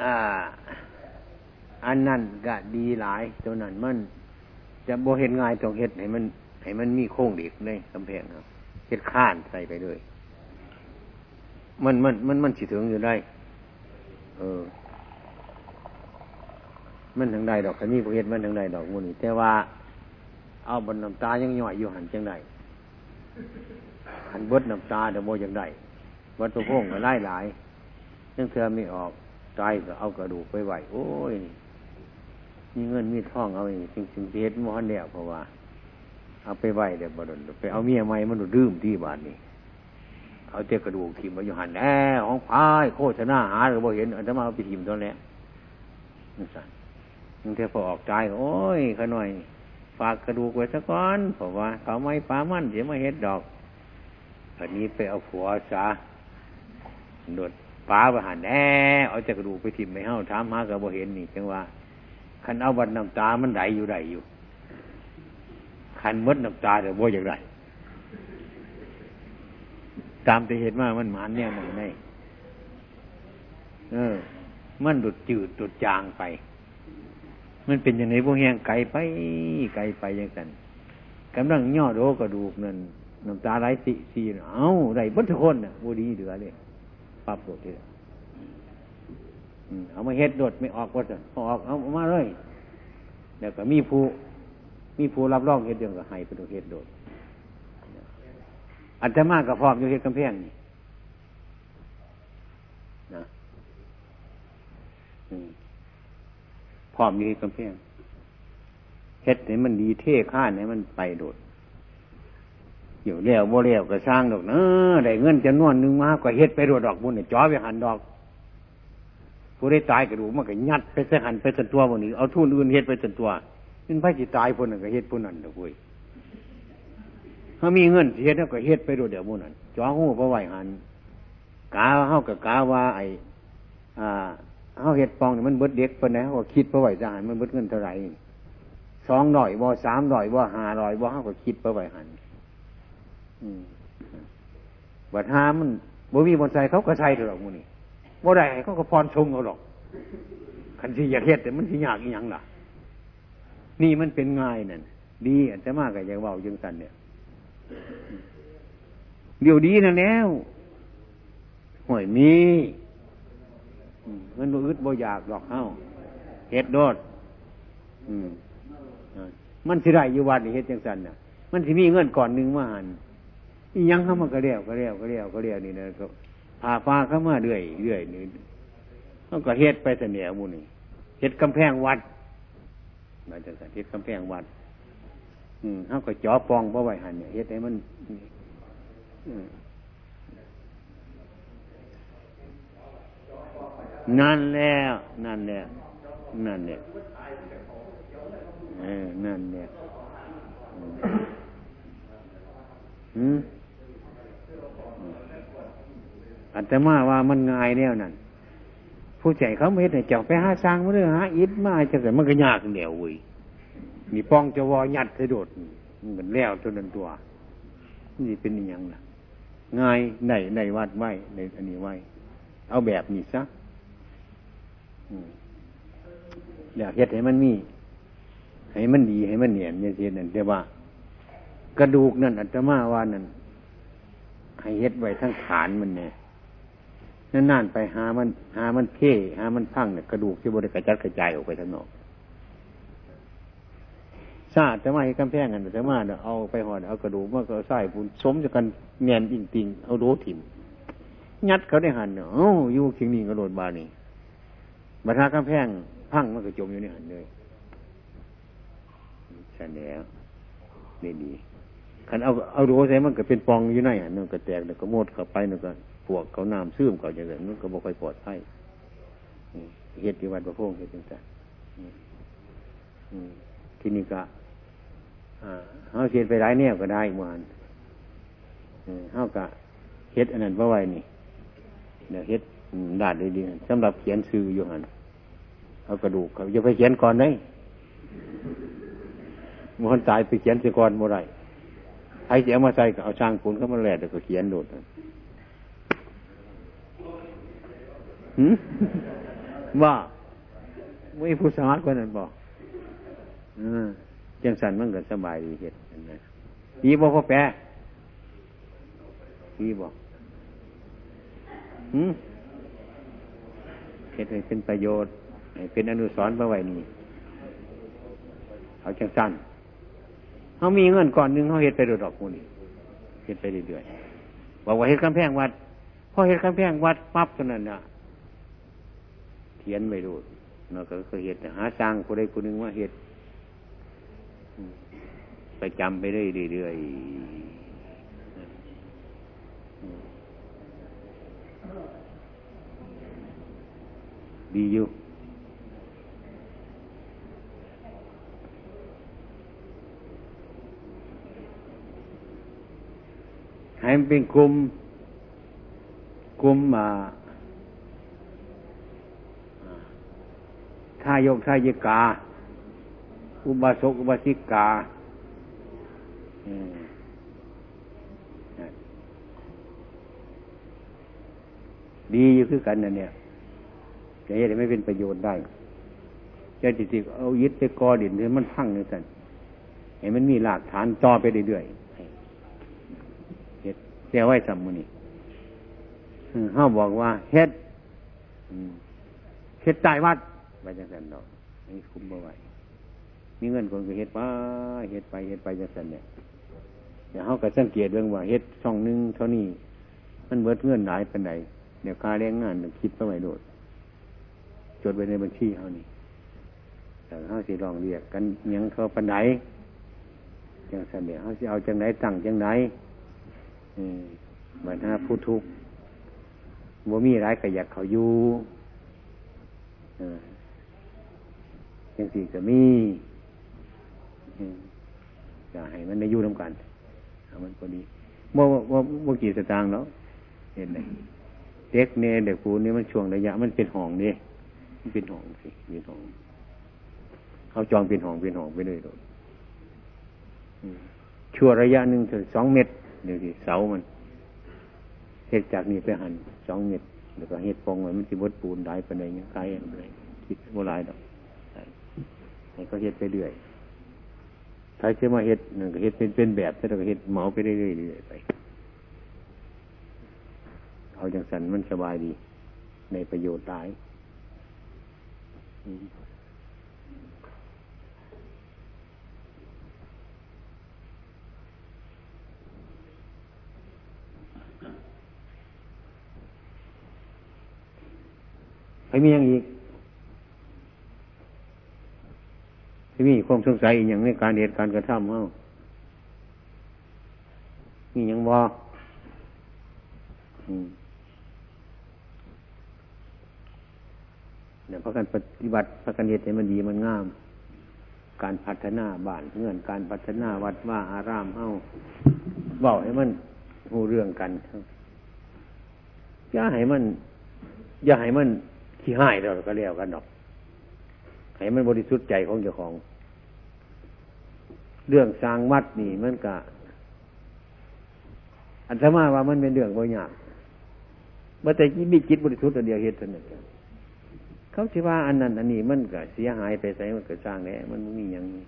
อ่า อันนั้นก็ดีหลายตัวนั้นมัน จะโบเห็นง่ายตรงเห็ดให้มันให้มันมีโค้งเด็กเลยกำแพงครับเห็ดข้านใส่ไปด้วย มันมันมันมันสิถึงอยู่ได้ เออ มันทางใดดอกคันนี้พวกเห็ดมันทางใดดอกมูนี่แต่ว่า เอาบนน้ำตายังย่อยอยู่หันจังไดหันบดน้ำตาเดี๋ยวโมจังไดวัดตัวโค้งก็ไล่หลายยังเธอไม่ออก ใจก็เอากระดูกไปไหวโอ้ยมีเงินมีทองเอาอย่างจริงจริงเพชรมอนเดียวเพราะว่า เอาไปไหวเดี๋ยวบดนไปเอาเมียใหม่มันดื้มที่บ้านนี้เอาเจ้กระดูกทิมมาอยู่หันแน่ของพายโคตรนาหาหรือบ่เห็นอันจะมาเอาไปทิมตอนนี้นั่นสั่นยังเธอพอออกใจโอ้ยขน่อย ฝากกระดูกไว้สักก้อนเพราะว่าเขาไม่ปามันเดี๋ยวมาเฮ็ดดอกอันนี้ไปเอาผัวซะโดดาไปหันแน่เอาจากกระดูกไปทิ่มไม่เฮ้าถามหากับบ่เห็นนี่จังว่าคันเอาบัดน้ำตามันไหลอยู่ไหลอยู่คันมดน้ำตาเดี๋ยวบ่อย่างไรตามแต่เหตุมามันหมานเนี่ยมันไงเออ มันดุดจืดดุดจางไป มันเป็นอย่างไรพวกแห้งไกลไปไกลไปอย่างนั้นกำลังย่อโดกระดูกนั่นน้ำตาไหลสิสีเอ้าได้บัทุกคนน่ะบูดีเหลือเลย ปรับโดดเลยเอามาเฮ็ดโดดไม่ออกก็จะออกเอามาเลยแล้วก็มีผู้มีผู้รับรองเฮ็ดเรื่องก็ให้เป็นเฮ็ดโดดอันจะมากกับพร้อมอยู่เฮ็ดกำแพงนี่นะพร้อมอยู่เฮ็ดกำแพงเฮ็ดให้มันดีเท่ข้านให้มันไปโดด อยู่เลี้ยวโบเลี้ยวก็สร้างดอกเนอะได้เงินจะนวนนึงมากกว่าเฮ็ดไปโดดดอกบุญเนี่ยจ่อไปหันดอก ผู้ได้ตายกระดูกมันก็ยัดไปใส่หันไปสันตัวบนนี้เอาทุนอื่นเฮ็ดไปสันตัวนี่ไพ่จิตายคนนึงก็เฮ็ดคนนั้นดอกเว้ยเขามีเงินเฮ็ดแล้วก็เฮ็ดไปโดดเดี๋ยวบุญนั้นจ่อหูเพราไหวหันกาเฮากับกาว่าไออ่าเฮาเฮ็ดปองเนี่ยมันเบิดเด็กปนนะว่าคิดเพราะไหวจะหันมันเบิดเงินเท่าไหร่สองร้อยบ่สามร้อยบ่ห้าร้อยบ่เฮาก็คิดเพราะไหวหัน บัดหามันบ่มีบนใส่เขาก็ใส่หรอกมูนี่บ่ได้เขาก็พรชงเอาหรอกคันที่อยากเฮ็ดแต่มันที่ยากอีหยังล่ะ นี่มันเป็นง่ายนั่นดีอาจจะมากกับอย่างเบายังสันเนี่ยเดี๋ยวดีนะแล้วห่วยมีมันบ่อึดบ่อยากหรอกเฮ้าเฮ็ดโดดมันสิได้อยู่วัดนี่เฮ็ดจังสันเนี่ยมันสิมีเงินก่อนหนึ่งมาหัน ยังเข้ามาก็เรียวก็เรียวก็เรียวก็เรียวนี่นะก็พาฟ้าเข้ามาเรื่อยเรื่อยนี่ต้องก็เฮ็ดไปเสนียมูนี่เฮ็ดกำแพงวัดมาจากเฮ็ดกำแพงวัด อืมเขาก็จ่อปองเพราะไว้หันเนี่ยเฮ็ดให้มันนั่นแล้วนั่นแล้วนั่นเนี่ยเออนั่นเนี่ยอืม อันแต่มาว่ามันง่ายแนวนั้นผู้ใจเขาไม่เห็นเจ้าไปหาสร้างมาเรื่องหาอิฐมาจะแต่มันก็ยากเดียวเว้ยมีป้องจะวอยัดใส่โดดมันแล้วตัวนั้นตัว นี่เป็นอย่างล่ะ ง่ายในในวัดไหวในอันนี้ไหวเอาแบบนี้ซะอยากเฮ็ดให้มันมี ให้มันดีให้มันเนียนอย่างเช่นนั้นแต่ว่า กระดูกนั่นอาจจะมาว่านั่นให้เฮ็ดไว้ทั้งฐานมันเนี่ย นั่นๆไปหามัน หามันเพ่หามันพังเนี่ยกระดูกที่บริกระจัดกระจายออกไปทั้งนอกชาติจะมาให้กำแพงกันจะมาเอาไปหอดเอากระดูกมาก็ใส่ปูนสมจะกันเนียนจริงๆเอาโดถิ่มยัดเขาได้หันเนาะอยู่ทิ้งนี่กระโดดบานี่บัตรากำแพงพังมันก็จมอยู่ในหันเลยใช่แล้วนี่ดีขันเอาเอาโดใส่มันก็เป็นปองอยู่ในหันนึงก็แตกแล้วก็โมดเข้าไปนึงก็ วกเขาน้ำซึมเขาอย่างนั้นมันก็บ่ค่อยปลอดภัยเหตุที่วัดประพงเหตุจังสันที่นี่ก็เขาเขียนไปหลายแนวก็ได้มานเขาก็เฮ็ดอันนั้นว่ไว้นี่เดี๋ยวเฮ็ดดาดดีๆสำหรับเขียนซื้ออยู่หันเอากระดูกเขาจะไปเขียนก่อนเลยมันตายไปเขียนสียก่อนโมไรใครจะเอามาใส่ก็เอาช่างปูนเข้ามาแหลกแล้วก็เขียนโดด ว่าไม่ผู้สมัครคนนั้นบอกจังสันมันก็สบายดีเห็ดนะปีบอกพ่อแปรปีบอกหืมเห็ดให้เป็นประโยชน์ให้เป็นอนุสรณ์มาไว้นี่เอาจังสันเขามีเงินก่อนหนึ่งเขาเห็ดไปดดดอกมูนี่เห็ดไปเรื่อยๆบอกว่าเห็ดกำแพงวัดพอเห็ดกำแพงวัดปั๊บเท่านั้นนะ เขียนไปดูเนาะก็คือเห็ดหาสร้างคนใดคนหนึ่งว่าเห็ดไปจำไปเรื่อยๆดีอยู่ให้มันเป็นกลุ่มกลุ่มมา ทายกทายิกา อุบาสกอุบาสิกาดีอยู่คือกันนะเนี่ยจะยังไม่เป็นประโยชน์ได้จะจิดตเอายึดไปกอดินให้มันพังเลยกันเห็นมันมีหลักฐานต่อไปเรื่อยๆเฮ็ดเสียไว้สำมือนี่เขาบอกว่าเฮ็ดเฮ็ดใจวัด ไปจังสันดอกนี่คุ้มบ่ไหวมีเงินคนก็เฮ็ดไปเฮ็ดไปเฮ็ดไปจังสันเนี่ยเดี๋ยวเขาก็สังเกตเรื่องว่าเฮ็ดช่องนึงเท่านี้มันเบิดเงินหลายป็นไหนเดี๋ยวค่าแรงงานคิดเข้าไปโดด จดไว้ในบัญชีเขานี่แต่เขาสิลองเรียกกันยังเขาปันไหนจังสันเดี๋ยวเขาสิเอาจังไหนตั้งจังไหนบัรหาผู้ทุกข์บ่มีร้ายก็อยากเขาอยู่ังสี่ก็มีอยากให้มันได้ยู่น้ำกันมันพอดีเมื่อเมื่อกี่สตางค์เนาะเห็นไหมเด็กเน่เด็กปูนี่มันช่วงระยะ มันเป็นห้องนี่มันเป็นห้องสิเป็นห้องเขาจองเป็นห้องเป็นห้องไปเลยโดดชั่วระยะหนึ่งถึงสองเมตรเดี๋ยวดิเสามันเหตุจากนี้ไปหันสองเมตรแล้วก็เห็ดปองไว้มันสิบดปูนได้ปานเงี้ยกายอะไรคิดโบราณดอก ให้เขาเห็ดไปเรื่อยถ้าเชื่อมาเห็ดหนึ่งก็เห็ดเป็นเป็นแบบแล้วก็เห็ดเหมาไปเรื่อยๆไป เอาอย่างสันมันสบายดี ในประโยชน์หลายให้มีอย่างอีก ให้มีความสงสัยอย่างในการเหตุการกระทำเอ้ามีอย่างบ่เนี่ยพระกันปฏิบัติพระกันเหตุให้มันดีมันงาม การพัฒนาบ้านเงื่อนการพัฒนาวัดว่าอารามเอ้าเบาให้มันหูเรื่องกันอย่าให้มัน อย่าให้มันขี้หายเราก็เรียกกันดอก ให้มันบริสุทธิ์ใจของเจ้าของ เรื่องสร้างวัดนี่มันก็อันสมาว่ามันเป็นเรื่องบางอย่างเมื่อแต่มีจิตบริสุทธิ์เดียวเหตุนั้นเขาคิดว่าอันนั้นอันนี้มันก็เสียหายไปใส่มันก็สร้างแน่มันมีอย่างนี้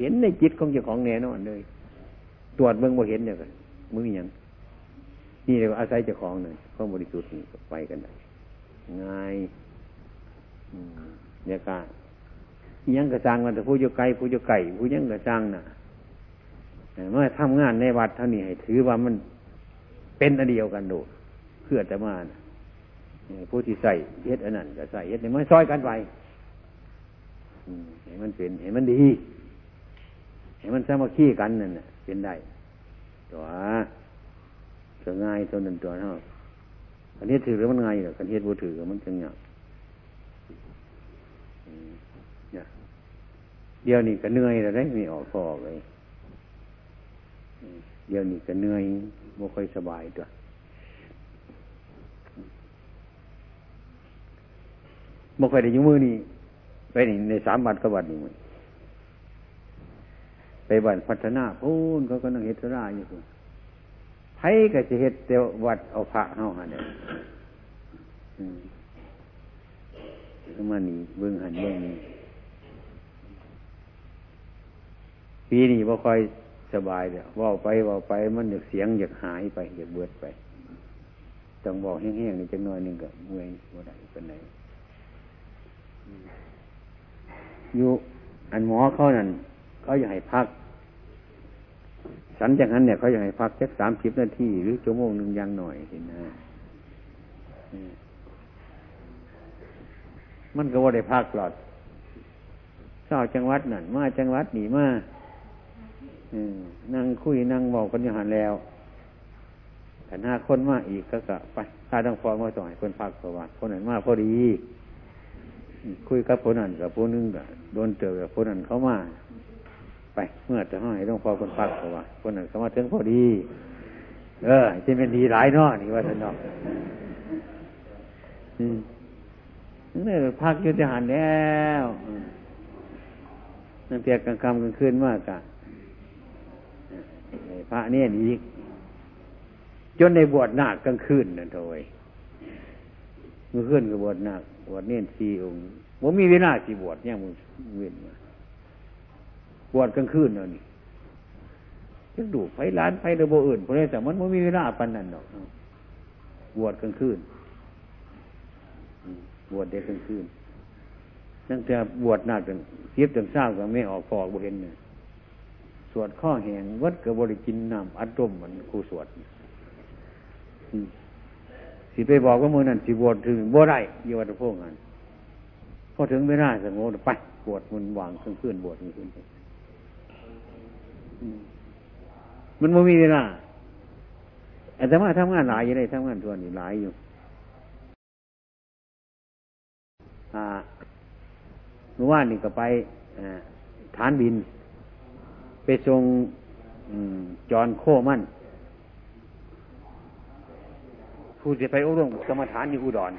เห็นในจิตของเจ้าของแน่นอนเลยตรวจเบื้องบ่เห็นเนี่ยกันมืออย่างนี่เรียกว่อาศัยเจ้าของเลยของบริสุทธิ์นี่ไปกันได้ง่ายเนี่ยกา ยังกระซังมันแต่ผู้อยู่ไกลผู้อยู่ไก่ผู้ยังกระซังน่ะเมื่อทำงานในวัดเท่านี้ให้ถือว่ามันเป็นอันเดียวกันโดดเพื่อจะมาผู้ที่ใส่เฮ็ดอันนั้นก็ใส่เฮ็ดในมันซอยกันไปเห็นมันเป็นเห็นมันดีเห็นมันสามัคคีกันนั่นเป็นได้ตัวตัวง่ายตัวนั้นตัวเท่าอันนี้ถือแล้วมันง่ายหรอกันเฮ็ดบูถือมันจังอย่าง เดี๋ยวนี้ก็เหนื่อยแล้วได้ไม่ออกพอเลยเดี๋ยวนี้ก็เหนื่อยไม่ค่อยสบายตัวไม่ค่อยได้ยุ่มือนี่ไปนี่ในสามวันกวันนี่มันไปวันพัฒนาพูนเขาก็นั่งเฮ็ดธุระอยู่คุณไผก็จะเฮ็ดเตววัดเอาพระเฮาหาเนี่ยมานี่เบื้องหันเบื้องนี้ ปีนี้บ่ค่อยสบายเดี๋ยว่าไปว่าไปมันอยากเสียงอยากหายไปอยากเบิดไปต้องบอกแห้งๆนี่จังน้อยหนึ่งก็เมื่อยบ่ได้เป็นไหนอยู่อันหมอเขานั่นเขาอยากให้พัก สันจากนั้นเนี่ยเขาอยากให้พักแค่สามสิบนาทีหรือชั่วโมงหนึ่งยังหน่อยเห็นนะมันก็ว่าได้พักหลอดเศร้าจังหวัดนั่นมาจังหวัดหนีมา นั่งคุยนั่งบอกกันอยู่หันแล้วแต่หน้าคนมาอีกก็กะไปข้าต้องฟ้องมาต่อให้คนพักเพราะว่าคนนั้นมาพอดี คุยกับคนนั้นกับคนนึงกับโดนเจอกับคนนั้นเขามา ไปเมื่อจะให้ต้องฟ้องคนพักเพราะว่าคนนั้นเขามาถึงพอดี เออจะเป็นดีหลายเนาะนี่ว่าท่านเนาะนี่พักยู่ที่หันแล้วนั่งเตียกกลางค่ำกลางคืนมากอะ พระเนี่ยอีก จนในบวชนาคกลางคืนนั่นโถยมือขึ้นกับวชนาคบวชเนี่ยสี่องค์ผมมีเวลาสี่บวชเนี่ยมึงเว้นมาบวชกลางคืนนั่นนี่จะดูไฟร้านไฟระบบอื่นเพราะแต่มันไม่มีเวลาปันนั่นหรอกบวชกลางคืนบวชเด็กกลางคืนตั้งแต่บวชนาคจนเทียบจนเศร้าก็ไม่ออกฟอกบุเห็นเนี่ย สวดข้อแหงวัดกับบริกินน้ำอัดลมเหมือนครูสวดสิไปบอกว่ามือนั่นสิบวชถึงบ่ได้ยี่วัดพวกนั้นพอถึงไม่ได้สงบไปบวชมันวางเครื่องเพื่อนบวชมันขึ้นมันไม่มีเวลาแต่ว่าทำงานหลายอยู่ได้ทำงานทวนนี่หลายอยู่เมื่อวานนี่ก็ไปฐานบิน ไปทรงจอนโคมั่นผู้จะไปอบรมกรรมฐานอยู่อุดร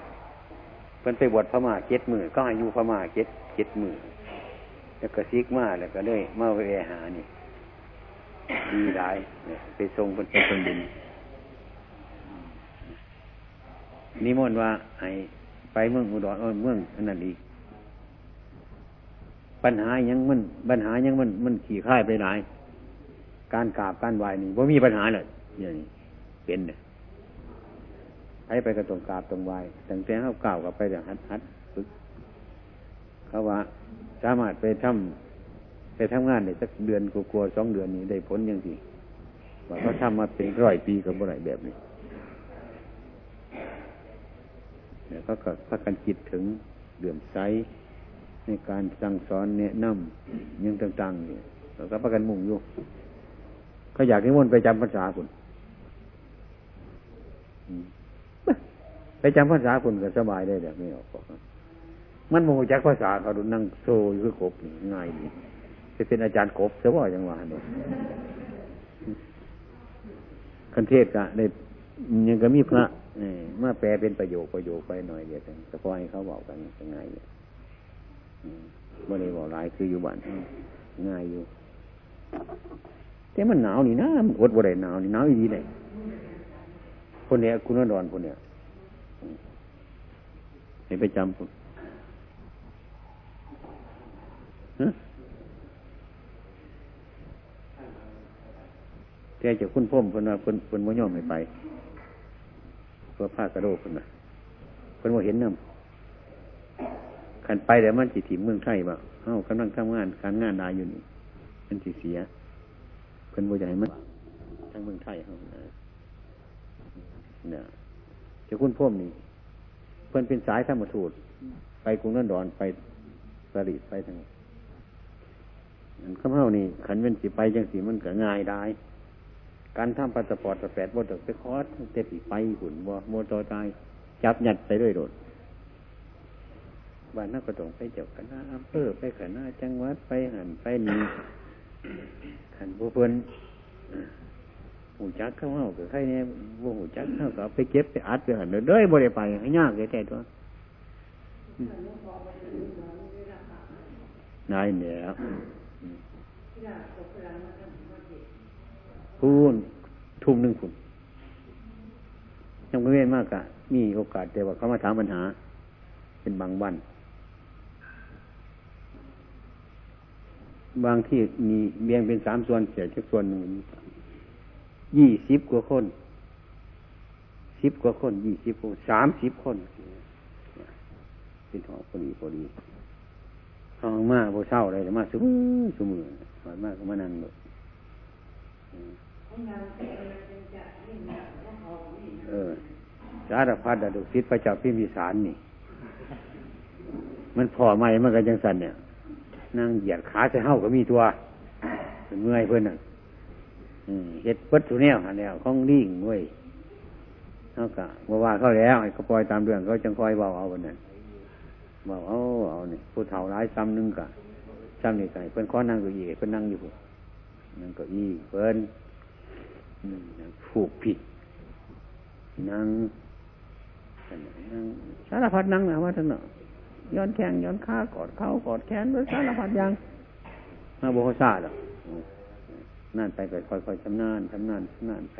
เป็นไปบวชพม่าเจ็ดมือก็อายุพม่าเจ็ดเจ็ดมือแล้วก็ซิกมาแล้วก็เลยมาไปหานี่ดีได้เนี่ยไปทรงเป็นเป็นดินนิมนต์ว่าให้ไปเมืองอุดรเมืองอันนั้นอีก ปัญหายังมันปัญหายังมันมันขี่ค่ายไปไหนการกราบการไหวนี่ว่ามีปัญหาเลยอย่างนี้เป็นเนี่ยให้ไปกระตรงกราบตรงไหวตั้งแต่เขากล่าวกับไปเดี๋ยวฮัดฮัดฝึกเขาว่าสามารถไปทำไปทำงานในสักเดือนกลัวสองเดือนนี้ได้ผลยังดีว่าเขาทำมาเป็นร้อยปีกับอะไรแบบนี้เนี่ยเขาก็พักกันจิตถึงเดือมไซ ในการสั่งสอนแนะนำยังต่างๆเนี่ยเราก็ประกันมุ่งอยู่เขาอยากให้มนไปจำภาษาคุณไปจำภาษาคุณก็สบายได้แบบไม่ออกมันโมจักภาษาเขาดูนั่งโซ่คือกบง่ายดีจะเป็นอาจารย์กบเสียว่าอย่างว่าเนี่ยคันเทศกะได้ยังก็มีพระมื่อแปลเป็นประโยคประโยคไปหน่อยเดียวแต่พอให้เขาบอกกันง่ายเนี่ย บ่ได้บอกหลายคืออยู่บ้านง่ายอยู่ แต่มันหนาวนี่นะมันอดบ่ได้หนาวนี่หนาวอีดีเลยคนเนี้ยคุณนดอนคนเนี้ยเห็นไปจำคุณแต่จะคุ้นพ่มคนว่าคนคนว่ย่อมไม่ไปเพื่อผ้ากระโดดคนน่ะคนว่าเห็นน้ำ ขันไปแต่มันจิตถิ่มเมืองไทยบ่เอ้ากำลังทำงานการงานได้อยู่นี่มันจิเสียเพิ่นบ่อยากให้มันทั้งเมืองไทยเขาเนี่ยจะคุ้นพ่มนี่เพิ่นเป็นสายธรรมทูตไปกรุงนันดอนไปสริไปทางข้าเฮ้านี่ขันเป็นสิไปจังสีมันก็ง่ายได้การทำปัสปอร์ตแปดบ่ตกไปคอสเตปีไปหุ่นบ่โมโตตายจับหยัดไปด้วยโดด บ้านนักกระตงไปเจ้าคณะอำเภอไปคณะจังหวัดไปหันไปนี่ขันผู้เพิ่นหูจักเข้าเฮากับใครเนี่ยบ่หูจักเข้ากับไปเก็บไปอัดไปหันเด้อบ่ได้ไปให้ยากเลยแต่ตัวนายเนี่ยพูนทุ่มหนึ่งคุณยังไม่เว้นมากอะมีโอกาสแต่ว่าเขามาถามปัญหา เป็นบางวัน บางที่มีเบียงเป็นสามส่วนเสียจากส่วนหนึ่งยี่สิบกว่าคนสิบกว่าคนยี่สิบคนสามสิบคนเป็นหองพอดีพอดีเข้ามาพอเศร้าอะไรแต่มาสมือสมือหอยมากก็มานั่งเลยเออสารพัดดุสิทธิ์พระเจ้าพิมพิสารนี่ มันพอไหมมันก็จังสันเนี่ย นั่งเหยียดขาจะเห้าก็มีตัวเป็นเมื่อยเพื่อนน่ะเฮ็ดปัดสุแนวหันแล้วของดิ่งเว้ยเท่ากับว่าเขาแล้วให้เขาปล่อยตามเรื่องเขาจังคอยเบาเอาวันนั้นเบาเอาเอาเนี่ยผู้เฒ่าร้ายซ้ำนึงกะซ้ำนี่ไก่เพื่อนข้อนั่งก็อีเพื่อนนั่งอยู่นั่งก็อีเพื่อนผูกผิดนั่งนั่งสารพัดนั่งนะว่าท่านเนาะ ย้อนแข้งย้อนขากอดเขากอดแขนด้วยสารพัดยังมาโบกซาหรอกนั่นไปไปค่อยๆชำนาญชำนาญชำนาญไป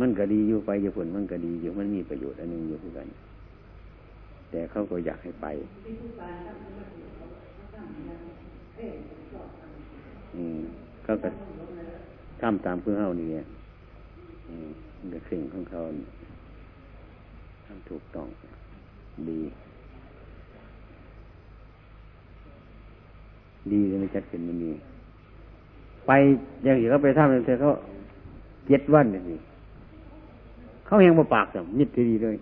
มันก็ดีอยู่ไปอยู่ผลมันก็ดีอยู่มันมีประโยชน์อันนึงอยู่ทุกกัน แต่เขาก็อยากให้ไปอืมเขาก็ทำตามเพื่อเฮานี่เนี่ยเด็กสิ่งของเขา ถูกต้องดี ดีเลยไม่จัดเป็นมันดีไปอย่างอื่นเขาไปทำเธอเขาเจ็ดวันนี่เขาเฮงมาปากสัมมิดทีดีเลย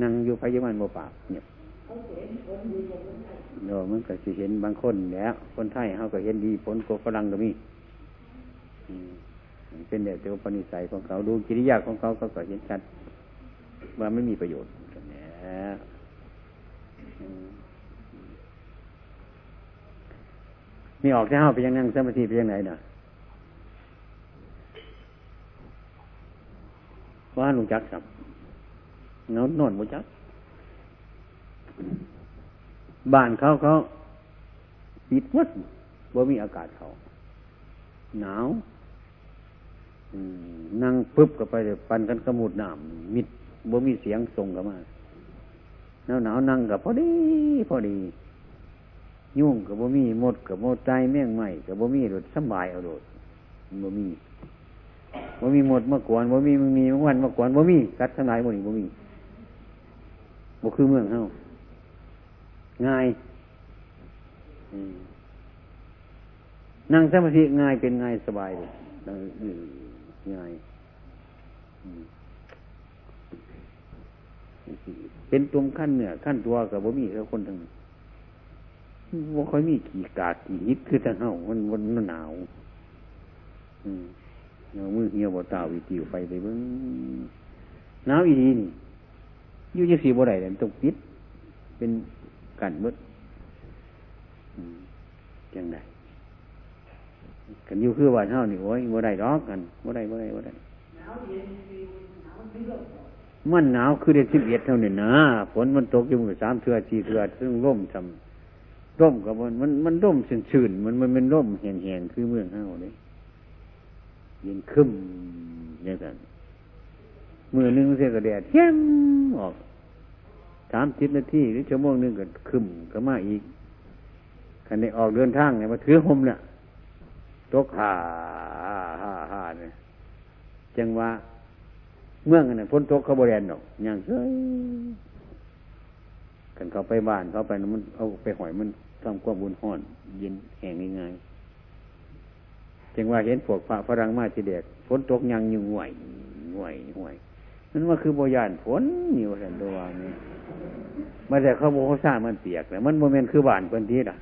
นั่งอยู่ไปยี่วันมาปากเนี่ยเนาะมันก็จะเห็นบางคนแล้วคนไทยเขาก็เห็นดีผลกฝรั่งก็มี เป็นเดี๋ยวปณิสัยของเขาดูกิริยาของเขาเขาก็เห็นชัดว่าไม่มีประโยชน์กันแล้วมีออกที่ห้าไปยังนั่งสมาธิไปยังไหนน่ะว่าหนูจักสับเงานอนบุจักบ้านเขาเขาปิดวัดบ่มีอากาศเขาหนาว นั่งปึ๊บก็ไปปันกันกระมุดน้ำมิดบ่มีเสียงส่งกันมาหนาวหนาวนั่งกับพอดี พอดี ยุ่งกับบ่มีหมดกับโมใจแม่งใหม่กับบ่มีรถสบายเอาโดดบ่มีบ่มีหมดเมื่อก่อนบ่มีมึงมีมึงวันเมื่อก่อนบ่มีกัดทลายบ่นี่บ่มีบ่คือเมืองเฮาง่ายนั่งสมาธิง่ายเป็นง่ายสบายเลย ง่ายเป็นตรงขั้นเนี่ยขั้นตัวกับบ่มีแล้วคนทั้งว่าค่อยมีขี่กาดขี่ฮิตคือทางเฮามันมันหนาวอืมเงามือเหี่ยวบ่ตาวิติวไปไปเบิ้งหนาวอีดีนี่ยู่จะสีบ่ได้เลยต้องปิด เป็นกันมืดจังได กันอยู่คือว่าเท่านี่โอ้ยบ่ได้ร้องกันบ่ได้บ่ได้บ่ได้มันหนาวคือเดือนสิบเอ็ดเท่านี้นะฝนมันตกอยู่มือสามเทือสี่เทือซึ่งร่มทำร่มกับมันมันมันร่มชื้นมันมันเป็นร่มแห้งๆคือเมืองเฮาเลยย็นคึมอย่างนั้นมือนึงเสียกระแดดเที่ยมออกสามสิบนาทีหรือชั่วโมงนึงก็คึมก็มาอีกคันนี้ออกเดินทางเนี่ยมาถือห่มเนี่ย ตกห่าห่าหาเนี่ยจังว่าเมืองเนี่ยพ้นตกเขาบริเวณดอกอย่างเฮ้ยกันเขาไปบ้านเขาไปมันเอาไปหอยมันทำความบุญห่อนเย็นแห้งง่ายจึงว่าเห็นพวกพระฝรั่งมาทีเด็กฝนตกยังอยู่ห่วยห่วยห่วยนั่นว่าคือโบยานฝนอยู่สันตัวนี้มาแต่เขาโบเขาสร้างมันเปียกแต่มันโมเมนต์คือบ้านเพิ่นที่ล่ะ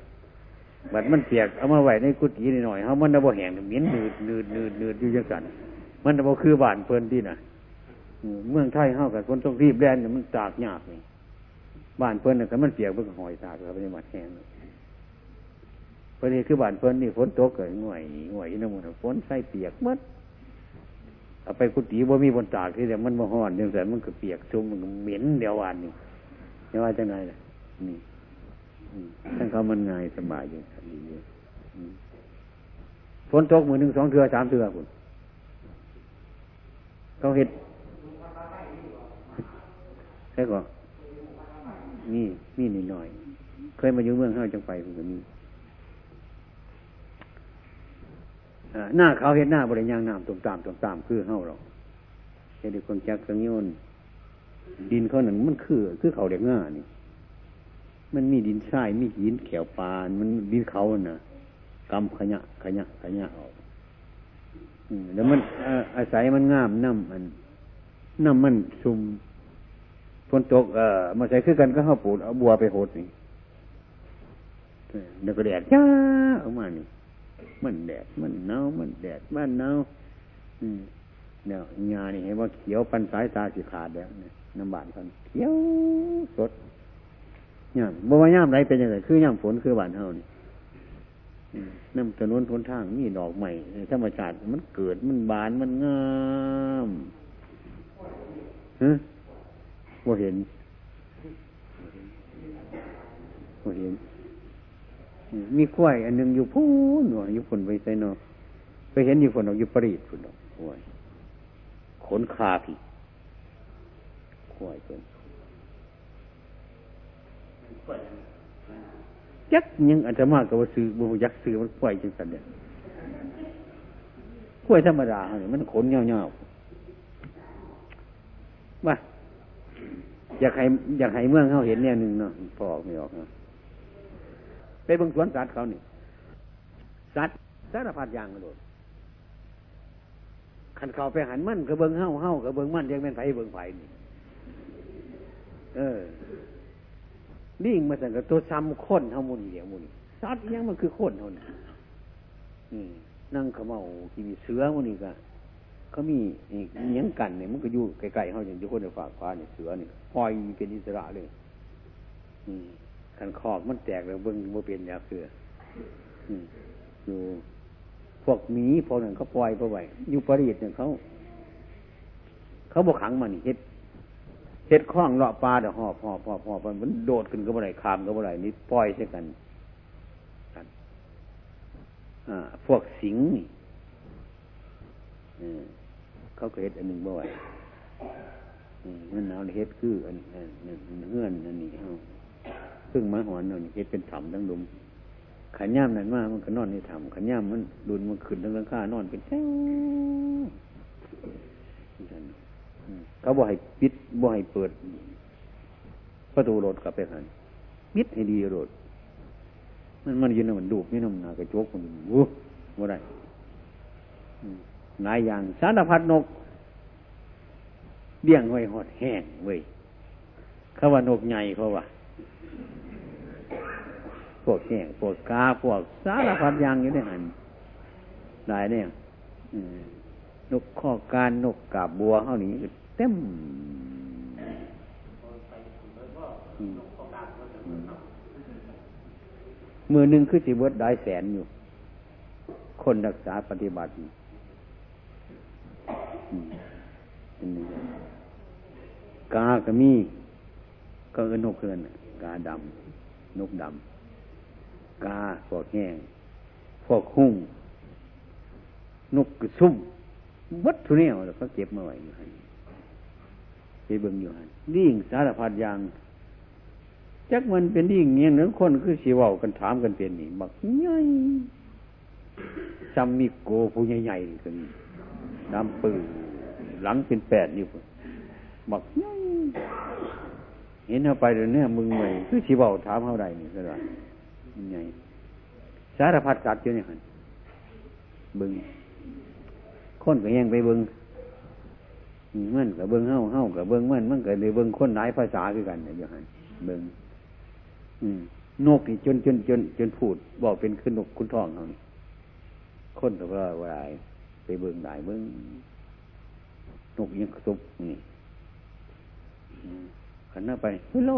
บัดมันเปียกเอามาไว้ในกุฏินิดหน่อยเขามันระบแห้งเหม็นหนืดนืดนืดนืดอยู่จังสันมันระบคือบ้านเพิ่นที่น่ะเมืองไทยเฮากับคนต้องรีบแดนมันตากยากนี่บ้านเพิ่นน่ะก็มันเปียกเพิ่นหอยตากแล้วไปในหมัดแห้งพอดีคือบ้านเพิ่นนี่ฝนตกกิดง่วยง่วยน้ำมันฝนใส่เปียกมัดเอาไปกุฏิบ่มีบนตากที่แต่มันมาห่อนยังแต่มันก็เปียกชุ่มมันเหม็นเดียววันนี่ไม่ว่าจะไงล่ะนี่ ทั้งเขามันง่ายสบายอยู่ดีอยู่ฝนตกมือหนึ่งสองเทือสามเทือคุณเขาเห็ดใช่ก่อนนี่มีนิดหน่อย เคยมาอยู่เมืองเฮาจังไปเพิ่นก็มีหน้าเขาเห็นหน้าบริยางน้ำตุ่มตามตุ่มตามคือเฮาหรอกเห็นคนจักสังโยนดินเขาหนึ่งมันคือ คือเขาเด็กง่านี่ มันมีดินทรายมีหินแขวปานมันดินเขาน่ะกำขยะขยะขยะออกแล้วมันอาศัยมันงามน้ำมันน้ำมันซุ่มฝนตกเอ่อมาใส่คือกันก็เข้าปูดเอาบัวไปโหดนี่เดี๋ยวก็แดดจ้าออกมานี่มันแดดมันหนาวมันแดดมันหนาวเนี่ยงานนี่เห็นว่าเขียวปันสายตาสิขาดแล้วเนี่ยน้ำบานกันเขียวสด ย่ามบ่ว่าย่ามไรเป็นยังไงคือย่ามฝนคือบานเท่านี่น้ำถนนทนทางมีดอกใหม่ธรรมชาติมันเกิดมันบานมันงามฮะบ่เห็นบ่เห็น มีกล้วย อันนึงอยู่พูนหน่อยอยู่ฝนไปใส่นอไปเห็นอยู่ฝนออกอยู่ปรีดฝนออกกล้วยขนคาพี่กล้วยเป็น ยักยังอาจจะมากกว่าซื้อบุยักซื้อมันกล้วยจังสันเนี่ยกล้วยธรรมดาเนี่ยมันขนเงาเงาว่าอยากให้อยากให้เมืองเขาเห็นเนี่ยหนึ่งเนาะพอออกไม่ออกเนาะไปบิ่งสวนสัตว์เขานี่สัตว์สารพัดอย่างกระโดดขันเขาไปหันมันกระเบิงเฮ้าเฮ้ากระเบิงมันยังเป็นไผเบิงไผนี่ เออ ลิงมาสั่งกับตัวซ้ำข้นเท่ามุนเดียวมุนสัตว์ยังมันคือข้นเท่านี้นั่งขมเอาที่มีเสือมันนี่ก็เขามีเลี้ยงกันเนี่ยมันก็อยู่ไกลๆเขาอย่างอยู่คนในฝากฟ้าเนี่ยเสือเนี่ยปล่อยเป็นอิสระเลยขันคอกมันแตกแล้วเบิ้งบ่เป็นยาเสืออยู่พวกหมีพวกนั้นเขาปล่อยไปไว้อยู่ปริตเนี่ยเขา เขาบกขังมันเฮ็ด เฮ็ดคล้องเลาะปลาเดี๋ยวหอบหอบหอบหอบมันโดดขึ้นก็บ่ได้คามก็บ่ได้นี่ปล่อยใช่กันอพวกสิงนี่เขาก็เฮ็ดอันหนึ่งบ่ไหวมันหนาวเฮ็ดคืออันเงื่อนอันนี้เฮาพึ่งมาหอนนี่เฮ็ดเป็นถ้ำทั้งลุมขันย่ามนั่นมามันก็นอนในถ้ำขันย่ามมันดุนมันขึ้นทั้งหลังคานอนเป็นแถว เขาบอกให้ปิดบอกให้เปิด ประตูรถกลับไปหันปิดให้ดีรถมันมันยืนมันดูบนี่น้ำหนากระโจกมันวู้ว่าได้หลายอย่างสารพัดนกเบี้ยงไว้หอดแห้งเว้ยเขาว่านกใหญ่เขาว่าพวกแห้งพวกกาพวกสารพัดอย่างอยู่ในหันหลายเนี่ย นกข้อการนกกาบบัวเขานี้เต็มมือหนึ่งคือสิเวิร์ดได้แสนอยู่ คนรักษาปฏิบัติกาก็มีก็เอินนกเกินกาดำนกดำกาพวกแห้งพวกหุ่งนกกระซุ่ม วัดทุเนียวแล้วก็เก็บมาไว้อยู่ให้ไปเบิ่งอยู่ให้ดิ่งสารพัดอย่างจักมันเป็นดิ่งเงี้ยหนึ่งคนคือสีว่ากันถามกันเป็นนี่บักใหญ่ซัมมิโกผู้ใหญ่ๆกันดำปืนหลังเป็นแปดอยู่บักใหญ่เห็นเอาไปเดี๋ยวนี้มึงใหม่คือสีว่าถามเท่าไรนี่ก็ได้ใหญ่สารพัดสัตว์อยู่นี่ยบึง คนก็ยังไปเบิงมันกับเบิงเฮ้าเฮ้ากับเบิงมันมันก็เลยเบิงคนหลายภาษาคือกันอย่างนั้นเบิงนกนี่จนจนจนจนพูด บอกเป็นขึ้นนกคุณทองเขานี่คนแต่ว่าว่าไรไปเบิงหลายเบิงนกยังซุบนี่ขันหน้าไปเฮลโล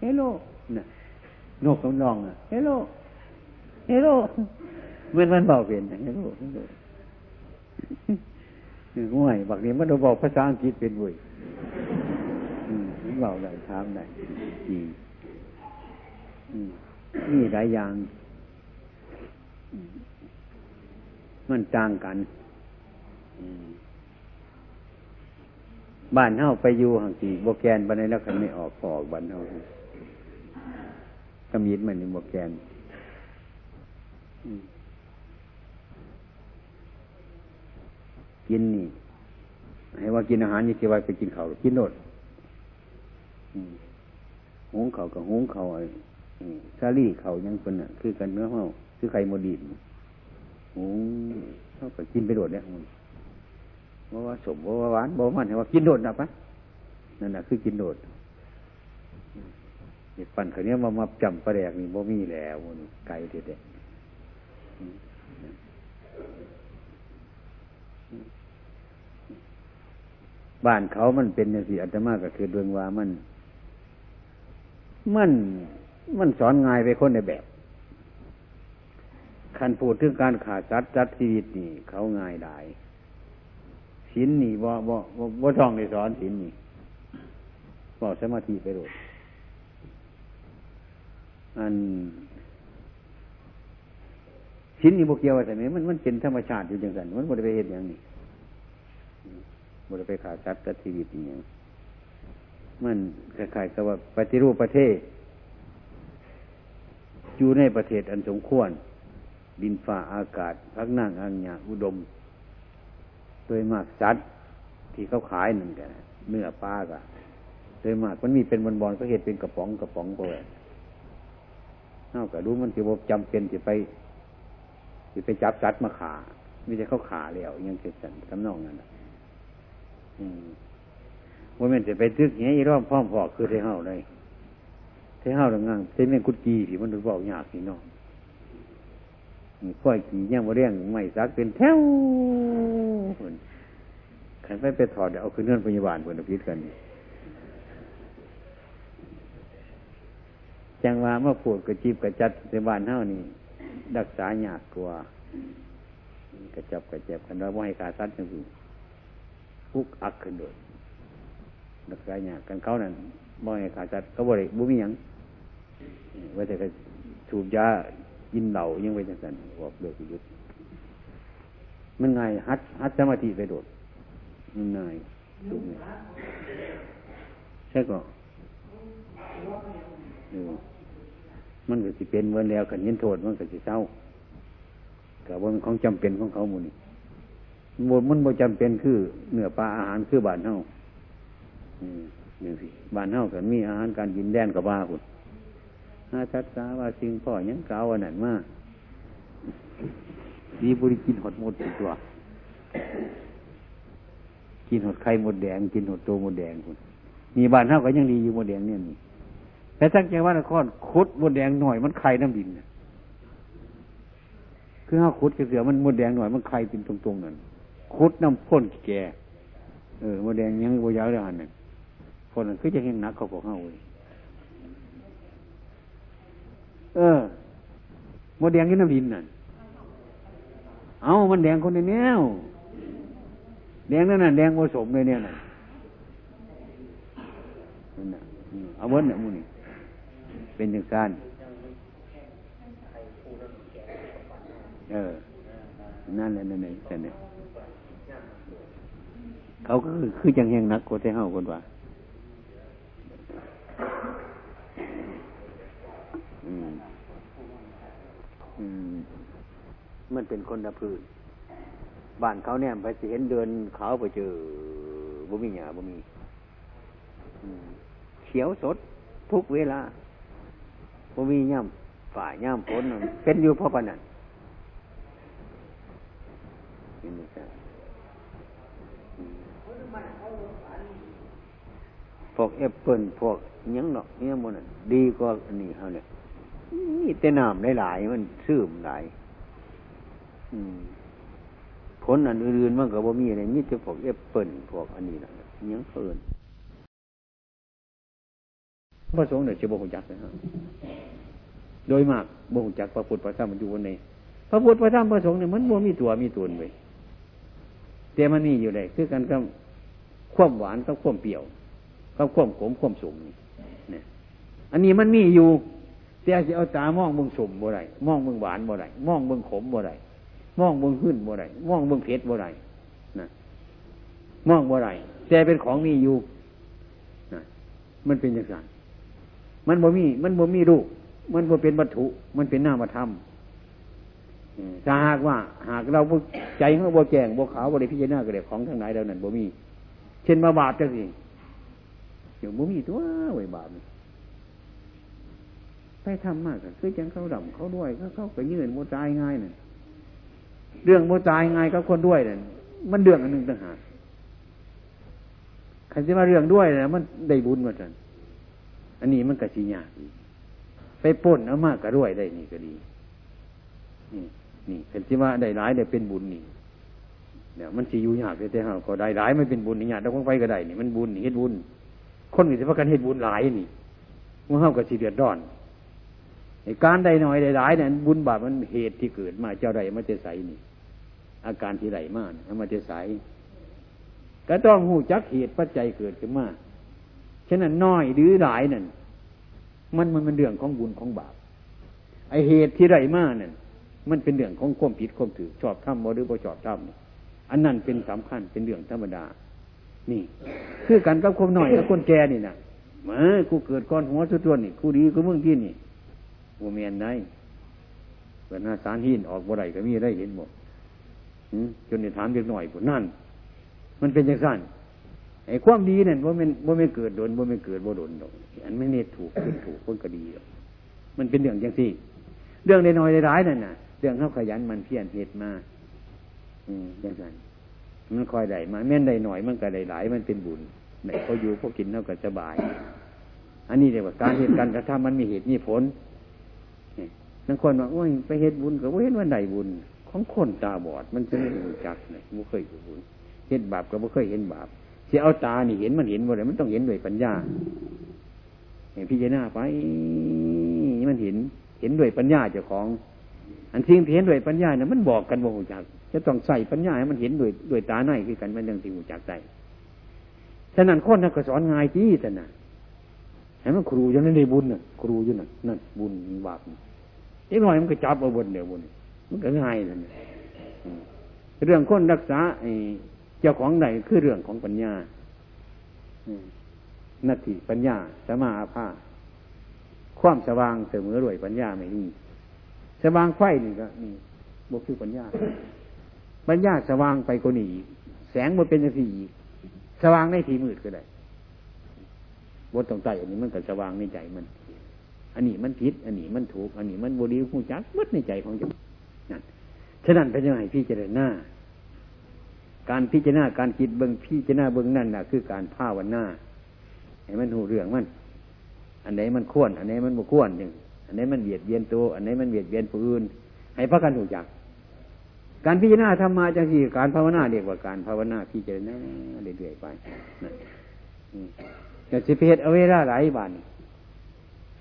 เฮลโลน่ะนกกำลองอะเฮลโลเฮลโลเมื่อมันบอกเป็นเฮลโลเฮลโล ง่วยบักนี้มันบอกภาษาอังกฤษเป็นเว้ยเราได้ถามได้ดีนี่หลายอย่าง มันจางกันบ้านเฮาไปอยู่ห่างสีโบแกนบันไดแล้วคันไม่ออกออกบ้านเฮากระมีดมันนี่บวแกน กินนี่ให้ว่ากินอาหารยี่สิว่าไปกินเขากินโนดหุงเขากับหุงเขาไอ้ซาลี่เขายังเป็นอะ คือกันเนื้อเห่าคือไข่โมดีนหุงเขาก็กินไปโดดเนี่ยมันว่าว่าสมว่าหวานบอกมันให้ว่ากินโดดนะปะนั่นแหะคือกินโดดเด็กปั่นเขาเนี้ยมามาจำประแดกนี่บ่มีแล้วไก่เด็ด บ้านเขามันเป็นอย่างสี่อาตมาก็คือดวงว่ามัน มันมันสอนง่ายไปคนในแบบคันพูดถึงการขาดจัดจัดชีวิตนี่ เขาง่ายได้ศีลนี่บ่บ่บ่ท่องในสอนศีลนี่บอกสมาธิไปโดดอันศีลนี่บกเกี่ยวแต่ไหนมันมันเป็นธรรมชาติอยู่จังสันมันบ่ได้ไปเห็นอย่างนี้ บ่ได้ไปขาดจัดจัดชีวิตอย่างมันคล้ายๆกับว่าปฏิรูปประเทศ อยู่ในประเทศอันสมควร ดินฟ้าอากาศพักนั่งอังยาอุดมโดยมากสัตว์ที่เขาขายนั่นกันเนื้อปลากะโดยมากมันมีเป็นบอลบอลก็เห็นเป็นกระป๋องกระป๋องไปเท่ากับรู้มันจะบจำเป็นจะไปจะไปจับสัตว์มาขาไม่ใช่เขาขาแล้วยังเกิดสันกำนองนั่น ว่ามันจะไปตึกเงี้ยอีรอบพ่อมพอคือเท่าเลยเท่าดังงั้นเท่ากุจีที่มันดูบอกยากพี่น้องค่อยขี่ย่างมาเรียงไม่ซักเป็นแถวขันไปไปถอดเอาขึ้นเงื่อนพยาบาลเพื่อนพิษกันจังว่าเมื่อปวดกระจีบกระจัดในบ้านเท่านี้รักษายากกว่ากระจับกระเจ็บกันเราไม่ให้การซัดจังสิ พุกอักขึ้นโดยรักษาหยากกันเขานั่นไม่ให้การซัดเขาบริบุมียังว่าแต่ก็ถูกยากินเหล่ายังไปจังสันบอกเลิกยุดมันไงฮัดฮัดสมาธิไปโดดมันไงสูงไงใช่ก็มันก็สิเป็นเมื่อแล้วขันยินโทษมันก็สิเศร้ากับว่ามันของจำเป็นของเขาหมดนี่ บนมันบ่จำเป็นคือเนื้อปลาอาหารคือบ้านเฮาอืมนี่สิบ้านเฮากันมีอาหารการกินแดนกับบ้าคุณอาชัดสาว่าสิ่งพ่อยังเก่าอันนั้นมาดีบริกินหดหมดตัว กินหดไข่หมดแดง กินหดโตหมดแดงคุณมีบ้านเท่าก็ยังดีอยู่หมดแดงเนี่ยนี่แต่ทั้งจังหวัดนครคุดหมดแดงหน่อยมันไข่น้ำดินคือห้าคุดเสือมันหมดแดงหน่อยมันไข่เป็นตรงๆนั่น คุดน้ำพ่นแก่เออหมดแดงยังบยาวเลยอันนั้นพ่นนั้นคือจะเห็นนักเขาบอกเฮาเลยเออมดแดงกินน้ำดินน่ะ เอามันแดงคนในแนวแดงนั่นน่ะแดงผสมเลยเนี่ยน่ะเอาเบิ้ลเนี่ยมูนี่เป็นอย่างการเออ นั่นแหละนั่นเองแต่เนี่ย เขาก็คือคือจังแหงนักโคเทเฮาคนว่ามันเป็นคนละพื้นบ้านเขาเนี่ยไปสิเห็นเดินเขาไปเจอบ่มีหยาบ่มีเขียวสดทุกเวลาบ่มีย่ำฝ่ายย่ำฝนเป็นอยู่เพราะปานัน พวกแอปเปิลพวกยังเนาะเนี่ยมันดีกว่าอันนี้เขาเนี่ยนี่แต่น้ำหลายๆมันซึมหลายผลอันอื่นๆมันก็บ่มีอะไรมีแต่พวกแอปเปิลพวกอันนี้นะยังเปิลพระสงฆ์เนี่ยจะบ่หุจักนะครับโดยมากบ่หุจักพระพุทธพระธรรมมันอยู่บนในพระพุทธพระธรรมพระสงฆ์เนี่ยมันบ่มีตัวมีตนไปแต่มันนี่อยู่เลยคือกันกับ ความหวานกับความเปรี้ยวกับความขมความสุมนี่เนี่ยอันนี้มันมีอยู่แต่จะเอาตามองเบิ่งสมบ่ไรมองเบิ่งหวานบ่ไรมองเบิ่งขมบ่ไรมองเบิ่งขึ้นบ่ไรมองเบิ่งเพชรบ่ไรนะมองบ่ไรแต่เป็นของมีอยู่นะมันเป็นอย่างไรมันบ่มี มันบ่มีรูปมันบ่เป็นวัตถุ มันเป็นนามธรรมถ้าหากว่า หากเราใจเขาบ่แจงบ่ขาวบ่ได้พิจารณาก็ได้ของทั้งหลายเหล่านั้นบ่มี เช่นมาบาปจังสิอยู่บ่มีตัวไว้บาปไปทำมากคือจังเขาดำเขาด้วยเขาเขาไปยืนโมตายง่ายน่ะเรื่องโมตายง่ายกับคนด้วยน่ะมันเรื่องอันหนึ่งต่างหากใครจะมาเรื่องด้วยนะมันได้บุญมาจันอันนี้มันกระชิยากไปป่นเอามากกระด้วยได้นี่ก็ดี นี่นี่เป็นที่ว่าได้หลายได้เป็นบุญนี่ เนี่ยมันสีอยู่ยากแต่หาก็ได้หลายไม่เป็นบุญนี่ยากเราไปก็ได้นี่มันบุญนี่เฮ็ดบุญ คนอื่นจะพากันเฮ็ดบุญหลายนี่มันเข้ากับสีเดือดร้อนการใดหน่อยใดหลายเนี่ยบุญบาปมันเหตุที่เกิดมาเจ้าใดมาเจใสนี่ อาการที่ไหลมากมาเจใสก็ต้องหูจักเหตุปัจจัยเกิดขึ้นมาฉะนั้นน้อยหรือหลายนั่นมันมันเป็นเรื่องของบุญของบาปไอเหตุที่ไหลมากนั่นมันเป็นเรื่องของความผิดความถือชอบทำบ่หรือบ่ชอบทำ อันนั้นเป็นสำคัญเป็นเรื่องธรรมดา นี่ คือกันกับคนหน่อยกับคนแก่นี่นะมากูเกิดก้อนหัวสุดตัวนี่กูดีกูมึงที่นี่โมเมนได้เปิดหน้าสารหินออกบ่ไรก็มีได้เห็นหมดจนในถามเล็กหน่อยผลนั่น มันเป็นอย่างสั้นไอ้ความดีนั่นว่ามันว่าไม่เกิดโดนว่าไม่เกิดว่าโดนดอกอันไม่เนตถูกขึ้นถูกคนก็ดีมันเป็นเรื่องอย่างที่ เรื่องในน้อยในร้ายนั่นน่ะ เรื่องเขาขยันมันเพียรเหตุมา อืมอย่างนั้นมันคอยได้มาแม่นได้หน่อยมันก็ได้หลายมันเป็นบุญไหนเขาอยู่พวกกินเท่ากับสบาย อันนี้เรียกว่าการเหตุการกระทำมันมีเหตุมีผลบางคนว่าโอ้ยไปเหตุบุญกับว่าเห็นวันใดบุญ ของคนตาบอด มันจะไม่รู้จักเลยไม่เคยบุญเหตุบาปก็ไม่เคยเห็นบาปเสียเอาตานี่เห็นมันเห็นว่าอะไรมันต้องเห็นด้วยปัญญาเห็นพิจารณาไปมันเห็นเห็นด้วยปัญญาเจ้าของ อันสิ่งที่เห็นด้วยปัญญาเนี่ยมันบอกกันว่าหูจัก จะต้องใส่ปัญญาให้มันเห็นด้วยด้วยตาในคือกันมันเรื่องที่หูจักใจฉะนั้นคนนักสอนง่ายที่แต่นะเห็นมันครูยังไม่ได้บุญน่ะ ครูอยู่น่ะนั่นบุญบาปเล็กน้อยมันก็จับเอาบนเดี๋ยวบนมันก็ง่ายนั่นเรื่องคนรักษาไอ้เจ้าของใดคือเรื่องของปัญญานาทีปัญญาสมาภาความสว่างเสมอรวยปัญญาไม่มีสว่างไฟนี่ก็นี่บวกคือปัญญา ปัญญาสว่างไปกว่านี้แสงมันเป็นสีสว่างในทีมืดก็ได้บทตรงใจอันนี้มันก็สว่างในใจมัน อันนี้มันผิด อันนี้มันถูก อันนี้มันบริหูจักมัดในใจของจังนั่นฉะนั้นเป็นยังไงพี่เจริญหน้า การพิจารณาการคิดเบิ้องพิจารณาเบิ้องนั่นนะคือการภาวนาให้มันหูเรื่องมัน อันไหนมันควรอันไหนมันบ่ควรหนึ่งอันไหนมันเบียดเบียนตัว อันไหนมันเบียดเบียนผู้อื่นให้พักกันหูจัก การพิจารณาธรรมาจังสี่การภาวนาเรียกว่าการภาวนาพิจารณาเรื่อยๆไปนะจะสิเพศเอาเวลาหลายบาน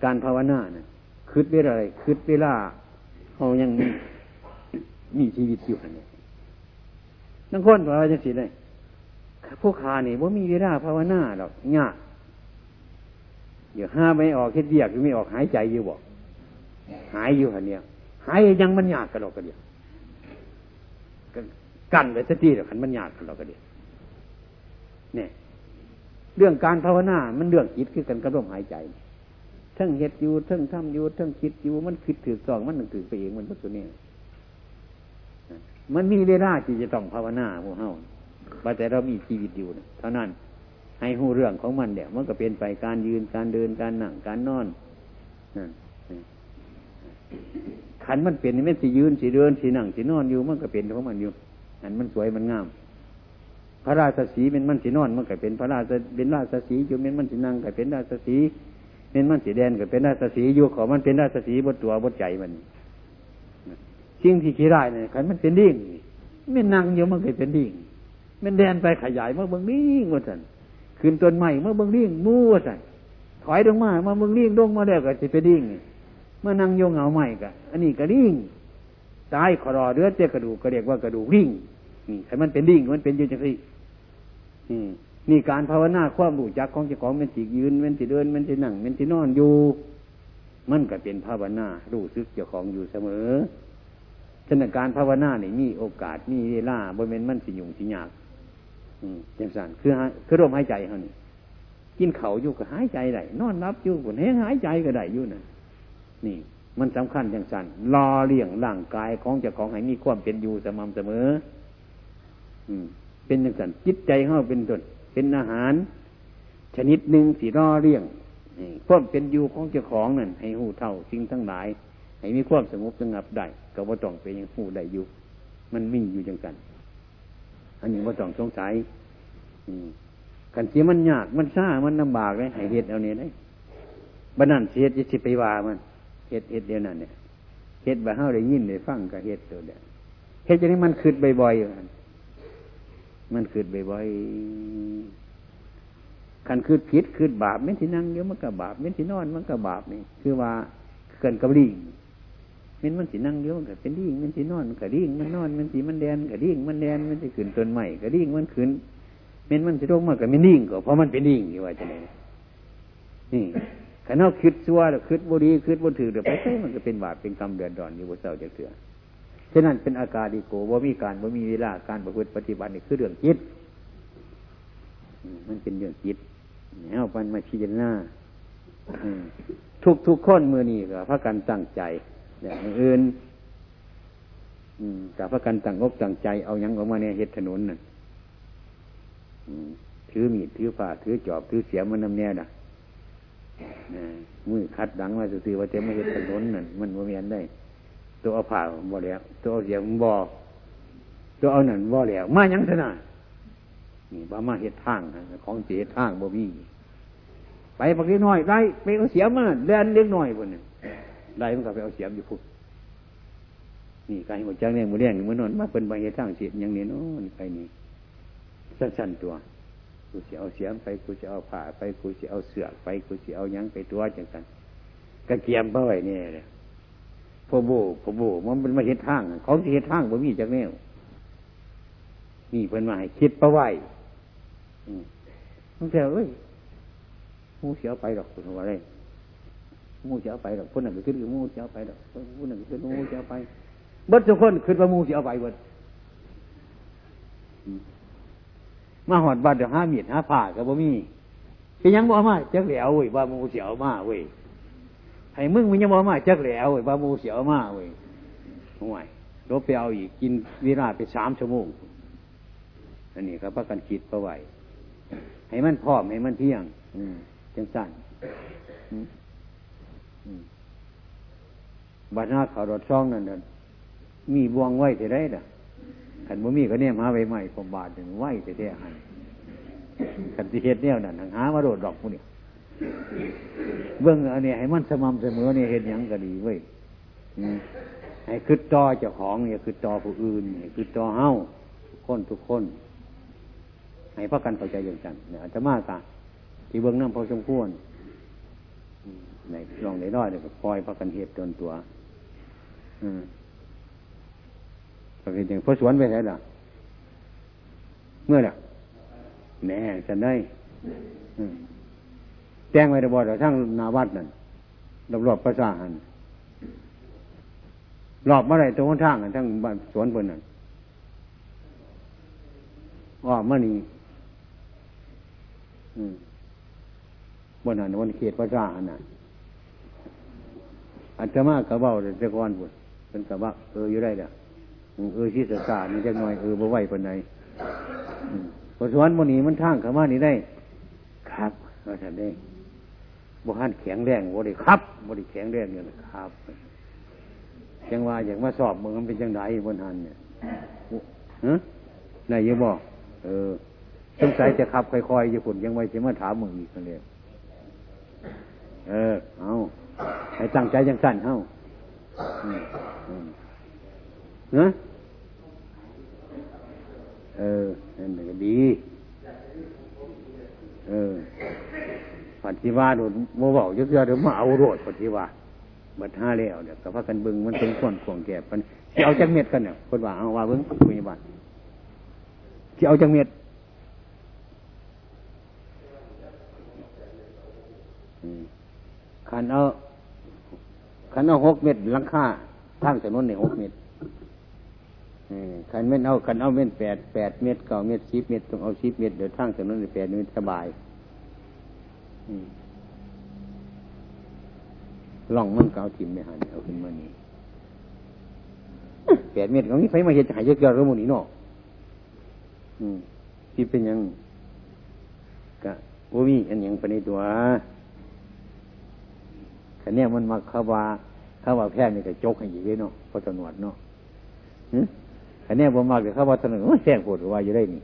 การภาวนานะคืดเวลาอะไรคืดเวลาเขายังมีมีชีวิตอยู่เนี่ยทั้งคนว่าจะสิเลยพวกขานี่ว่ามีเวลาภาวนาหรอกยากเดี๋ยวห้าไม่ออกเฮ็ดเบียกไม่ออกหายใจอยู่บอกหายอยู่หันเนี้ยหายยังมันยากกันหรอกกันเดียว กันไปสักทีเดี๋ยวขันมันยากกันหรอกกันเดียวเนี่ยเรื่องการภาวนา มันเรื่องคิดคือกันกระร่มหายใจทั้งเฮ็ดอยู่ทั้งทำอยู่ทั้งคิดอยู่มันคิดถือสองมันหนึ่งถือไปเองมันตัวนี้มันมีเวลาที่จะต้องภาวนาพวกเฮาว่าแต่เรามีชีวิตอยู่นะเท่านั้น ให้หูเรื่องของมันเดี๋ยวมันก็เป็นไปการยืนการเดินการนั่งการนอนนั่นขันมันเป็นมันสิยืนสิเดินสินั่งสินอนอยู่มันก็เป็นของมันอยู่ อันมันสวยมันงาม พระราชสีเป็นมันสินอนมันก็เป็นพระราชเป็นราชสีอยู่เป็นมันสินั่งก็เป็นราชสีเป็นมันสีแดงก็เป็นราชสีอยู่ขอมันเป็นราชสีบนตัวบนใจมันสิ่งที่ขี้ได้เนี่ยขันมันเป็นดิ่งไม่นั่งอยู่มันเคยเป็นดิ่งมันแดนไปขยายเมื่อเบิ้งดิ่งว่าสันขึ้นต้นใหม่เมื่อเบิ้งดิ่งมู่ว่าสันถอยลงมาเมื่อเบิ้งดิ่งลงมาแล้วก็จะเป็นดิ่งเมื่อนั่งโยงเหงาใหม่ก็อันนี้ก็ดิ่งตายขอรอเดือดเจ้ากระดูกก็เรียกว่ากระดูกดิ่ง นี่ถ้มันเป็นดิ่งมันเป็นอยู่จังสินี่การภาวนาความรู้จักของเจ้าของมันสิยืนมันสิเดินมันสินั่งมันสินอนอยู่ มันก็เป็นภาวนารู้สึกเจ้าของอยู่เสมอฉะนั้นการภาวนาเนี่ยมีโอกาสมีเวลาบริเวณมันสิยุ่งสิยากอย่างสั่นคือคือลมหายใจเขานี่กินเขาอยู่ก็หายใจได้นอนรับอยู่ผลแห้งหายใจก็ได้อยู่นะนี่ มันสำคัญอย่างสันรอเลี้ยงร่างกายของเจ้าของให้มีความเป็นอยู่สม่ำเสมอ เป็นอย่างสันจิตใจเข้าเป็นต้นเป็นอาหาร ชนิดหนึ่งสีร่อเลี้ยงความเป็นอยู่ของเจ้าของนั่นให้หูเท่าสิ่งทั้งหลาย ให้มีความสงบสงับได้ก็ว่าต้องเป็นอย่างหูได้อยู่ มันมิ่งอยู่จังกัน อันนี้ว่าต้องสงสัยกันเสียมันยากมันซ่ามันลำบากเลยให้เหตุเอาเนี่ยได้บันนั้นเสียจะสิไปว่ามันเหตุเหตุเดียวนั่นเนี่ยเหตุบบเฮาได้ยินได้ฟังกับเหตุตัวเดียวเหตุจะนี้มันคืดบ่อยๆอยู่ มันคืดบ่อยๆคันคืดผิดคืดบาปไม่ที่นั่งเดี๋ยวมันก็บาปไม่ที่นอนมันก็บาปนี่คือว่าเกินกับลิงเมันมันสีนั่งเดียวมันก็เป็นดิ่งมันสีนอนมันก็ดิ่งมันนอนมันสีมันแดนก็ดิ่งมันแดนมันจะขึ้นต้นใหม่ก็ดิ่งมันขึ้นมันมันจะลงมากก็ไม่ดิ่งก็เพราะมันเป็นดิ่งอยู่ว่าจะไหนนี่ขันเอาคิดซัวหรือคิดบุรีคิดบุถือเดี๋ยวไปใช่มันก็เป็นบาปเป็นกรรมเดือดร้อนอยู่บนเสาจะเถื่อ ฉะนั้นเป็นอาการดีโกว่ามีการว่ามีเวลาการประพฤติปฏิบัตินี่คือเรื่องจิตมันเป็นเรื่องจิตเอาปันมาพิจารณาทุกทุกคนมือนี่ก็พระกันตั้งใจอย่างอื่นกับพระกันตั้งอกตั้งใจเอายังออกมาเนี่ยเฮ็ดถนนน่ะถือมีดถือฝ่าถือจอบถือเสียมันนำแน่น่ะมือคัดดังมาสื่อว่าจะไม่เห็นถนนนั่นมันว่าเมียนได้ ตัวเอาผ่าบ่แล้วตัวเอาเสียงบ่ตัวเอาหนั่นบ่แล้วมายังขนาดนี่บ้ามาเห็ดทางของเสียทางบ่มีไปปักเล็กน้อยได้ไปเอาเสียมาเดินเล็กน้อยบนนี่ได้มันก็ไปเอาเสียมอยู่พุ่นนี่การหัวจังเนี่ยมือเลี้ยงมือนอนมาเป็นใบเหตุทางเสียอย่างนี้โน้นไปนี่สั้นๆตัวกูจะเอาเสียมไปกูจะเอาผ้าไปกูจะเอาเสือไปกูจะเอายังไปตัวจังกันกระเกียมเป้าไว้เนี่ยเลย พอโบพอโบมันเป็นมาเห็นทาง เขาเห็นทางบ่มีจากแนวนี่เป็นมาให้คิดประไว้ต้องแถวเอ้ยมูเสียไปหรอกคุณว่าอะไรมูเสียไปหรอกคนหนึ่งขึ้นมูเสียไปหรอกคนหนึ่งขึ้นมูเสียไปบิดทุกคนขึ้นว่ามูเสียไปบิดมาหอดบัดเดี๋ยวห้ามีดห้าผ่ากับบ่มีเป็นยังบ่มาจักแหล้วเว้ยว่ามูเสียวมาเว้ย ให้มึงมันยังบ่มาจักแล้วเว้ยว่ามูเสียวมาเว้ยห่วยรบไปเอาอีกกินเวลาไปสามชั่วโมงอันนี้ครับพักกันคิดประไว้ให้มันพร้อมให้มันเที่ยง อืมจังสั่นบาดหน้าขารถช่องนั่นน่ะมีบวงไว้จะได้ด่ะขันบ่มีก็เนี่ยมาใบใหม่ผมบาทหนึ่งไหวแต่แท้หันขันที่เฮ็ดเนี่ยนั่นหามาโดดดอกพวกนี้ เบื้องอันนี้ให้มันสม่ำเสมอเนี่ยเห็นยังก็ดีเว้ยให้คือต่อเจ้าของเนี่ยคือต่อผู้อื่นให้คือต่อเฮ้าทุกคนทุกคน ให้พักกันเข้าใจอย่างจันเนี่ยอาจจะมากกะที่เบื้องน้ำพอสมควรในลองในน้อยเนี่ยปล่อยพักกันเหตุจนตัว อืมก็เป็นอย่างพระสวนไปไหนล่ะ เมื่อน่ะแน่จะได้แจ้งไว้ระบอดทั้งนาวัดนั่นรอบๆพระสาหันรอบเมื่อไรตรงข้างกันทั้งบ้านสวนบนนั่นว่ามื่อนี้บนหันวันเขตพระสาหันน่ะอาจจะมากระเบ้าแต่ก่อนบุเป็นกระบะเอออยู่ได้เด้อเออชีสสานี่จะหน่อยเออบ่ไหวปานใดพอสวนมนนี้มันทางขามานี่ได้ ครับเราจะได้ บ่หันแข็งแรงบ่ได้ครับบ่ได้แข็งแรงเนี่ยครับจังว่าอย่างมาสอบมึงมันเป็นจังไดบนหันเนี่ยฮะนายยังบอกเออสงสัยจะขับค่อยๆอยู่คนยังไว้จะมาถามมึงอีกเลยเออ เอาให้ตั้งใจยังสั่นเฮ้าเนะเออนั่นก็ดี เออ ปฏิวัติโมเบอกเยอะๆเดี๋ยวมาเอาโรดปฏิวัติบัดห้าแล้วเดี๋ยกับพากันบึงมันเป็นคนข่วงแก่ปันที่เอาจังเม็ดกันเนี่ยคนว่าเอาว่าเบิ้งคุยบัตที่เอาจังเม็ดขันเอาขันเอาหกเม็ดลังค่าทางถนนในหกเม็ดขันเม็ดเอาขันเอาเม็ดแปดแปดเม็ดเก้าเม็ดสิบเม็ดต้องเอาสิบเม็ดเดี๋ยวทางถนนในแปดเม็ดสบาย ล่องมันเกาถิ่มไม่หันเอาขึ้นมานี่แปดเมตรของนี้ไฟมาเห็นหายเยอะเกินแล้วมูนี่เนาะที่เป็นยังกะว่ามีอันยังไปในตัวแต่เนี้ยมันมาเขาว่าเขาว่าแพทย์นี่ก็จกให้อยู่เนาะพอตนวดเนาะอันนี้ผมมากเลยเขาว่าถนนแซงปวดว่าอยู่ได้นี่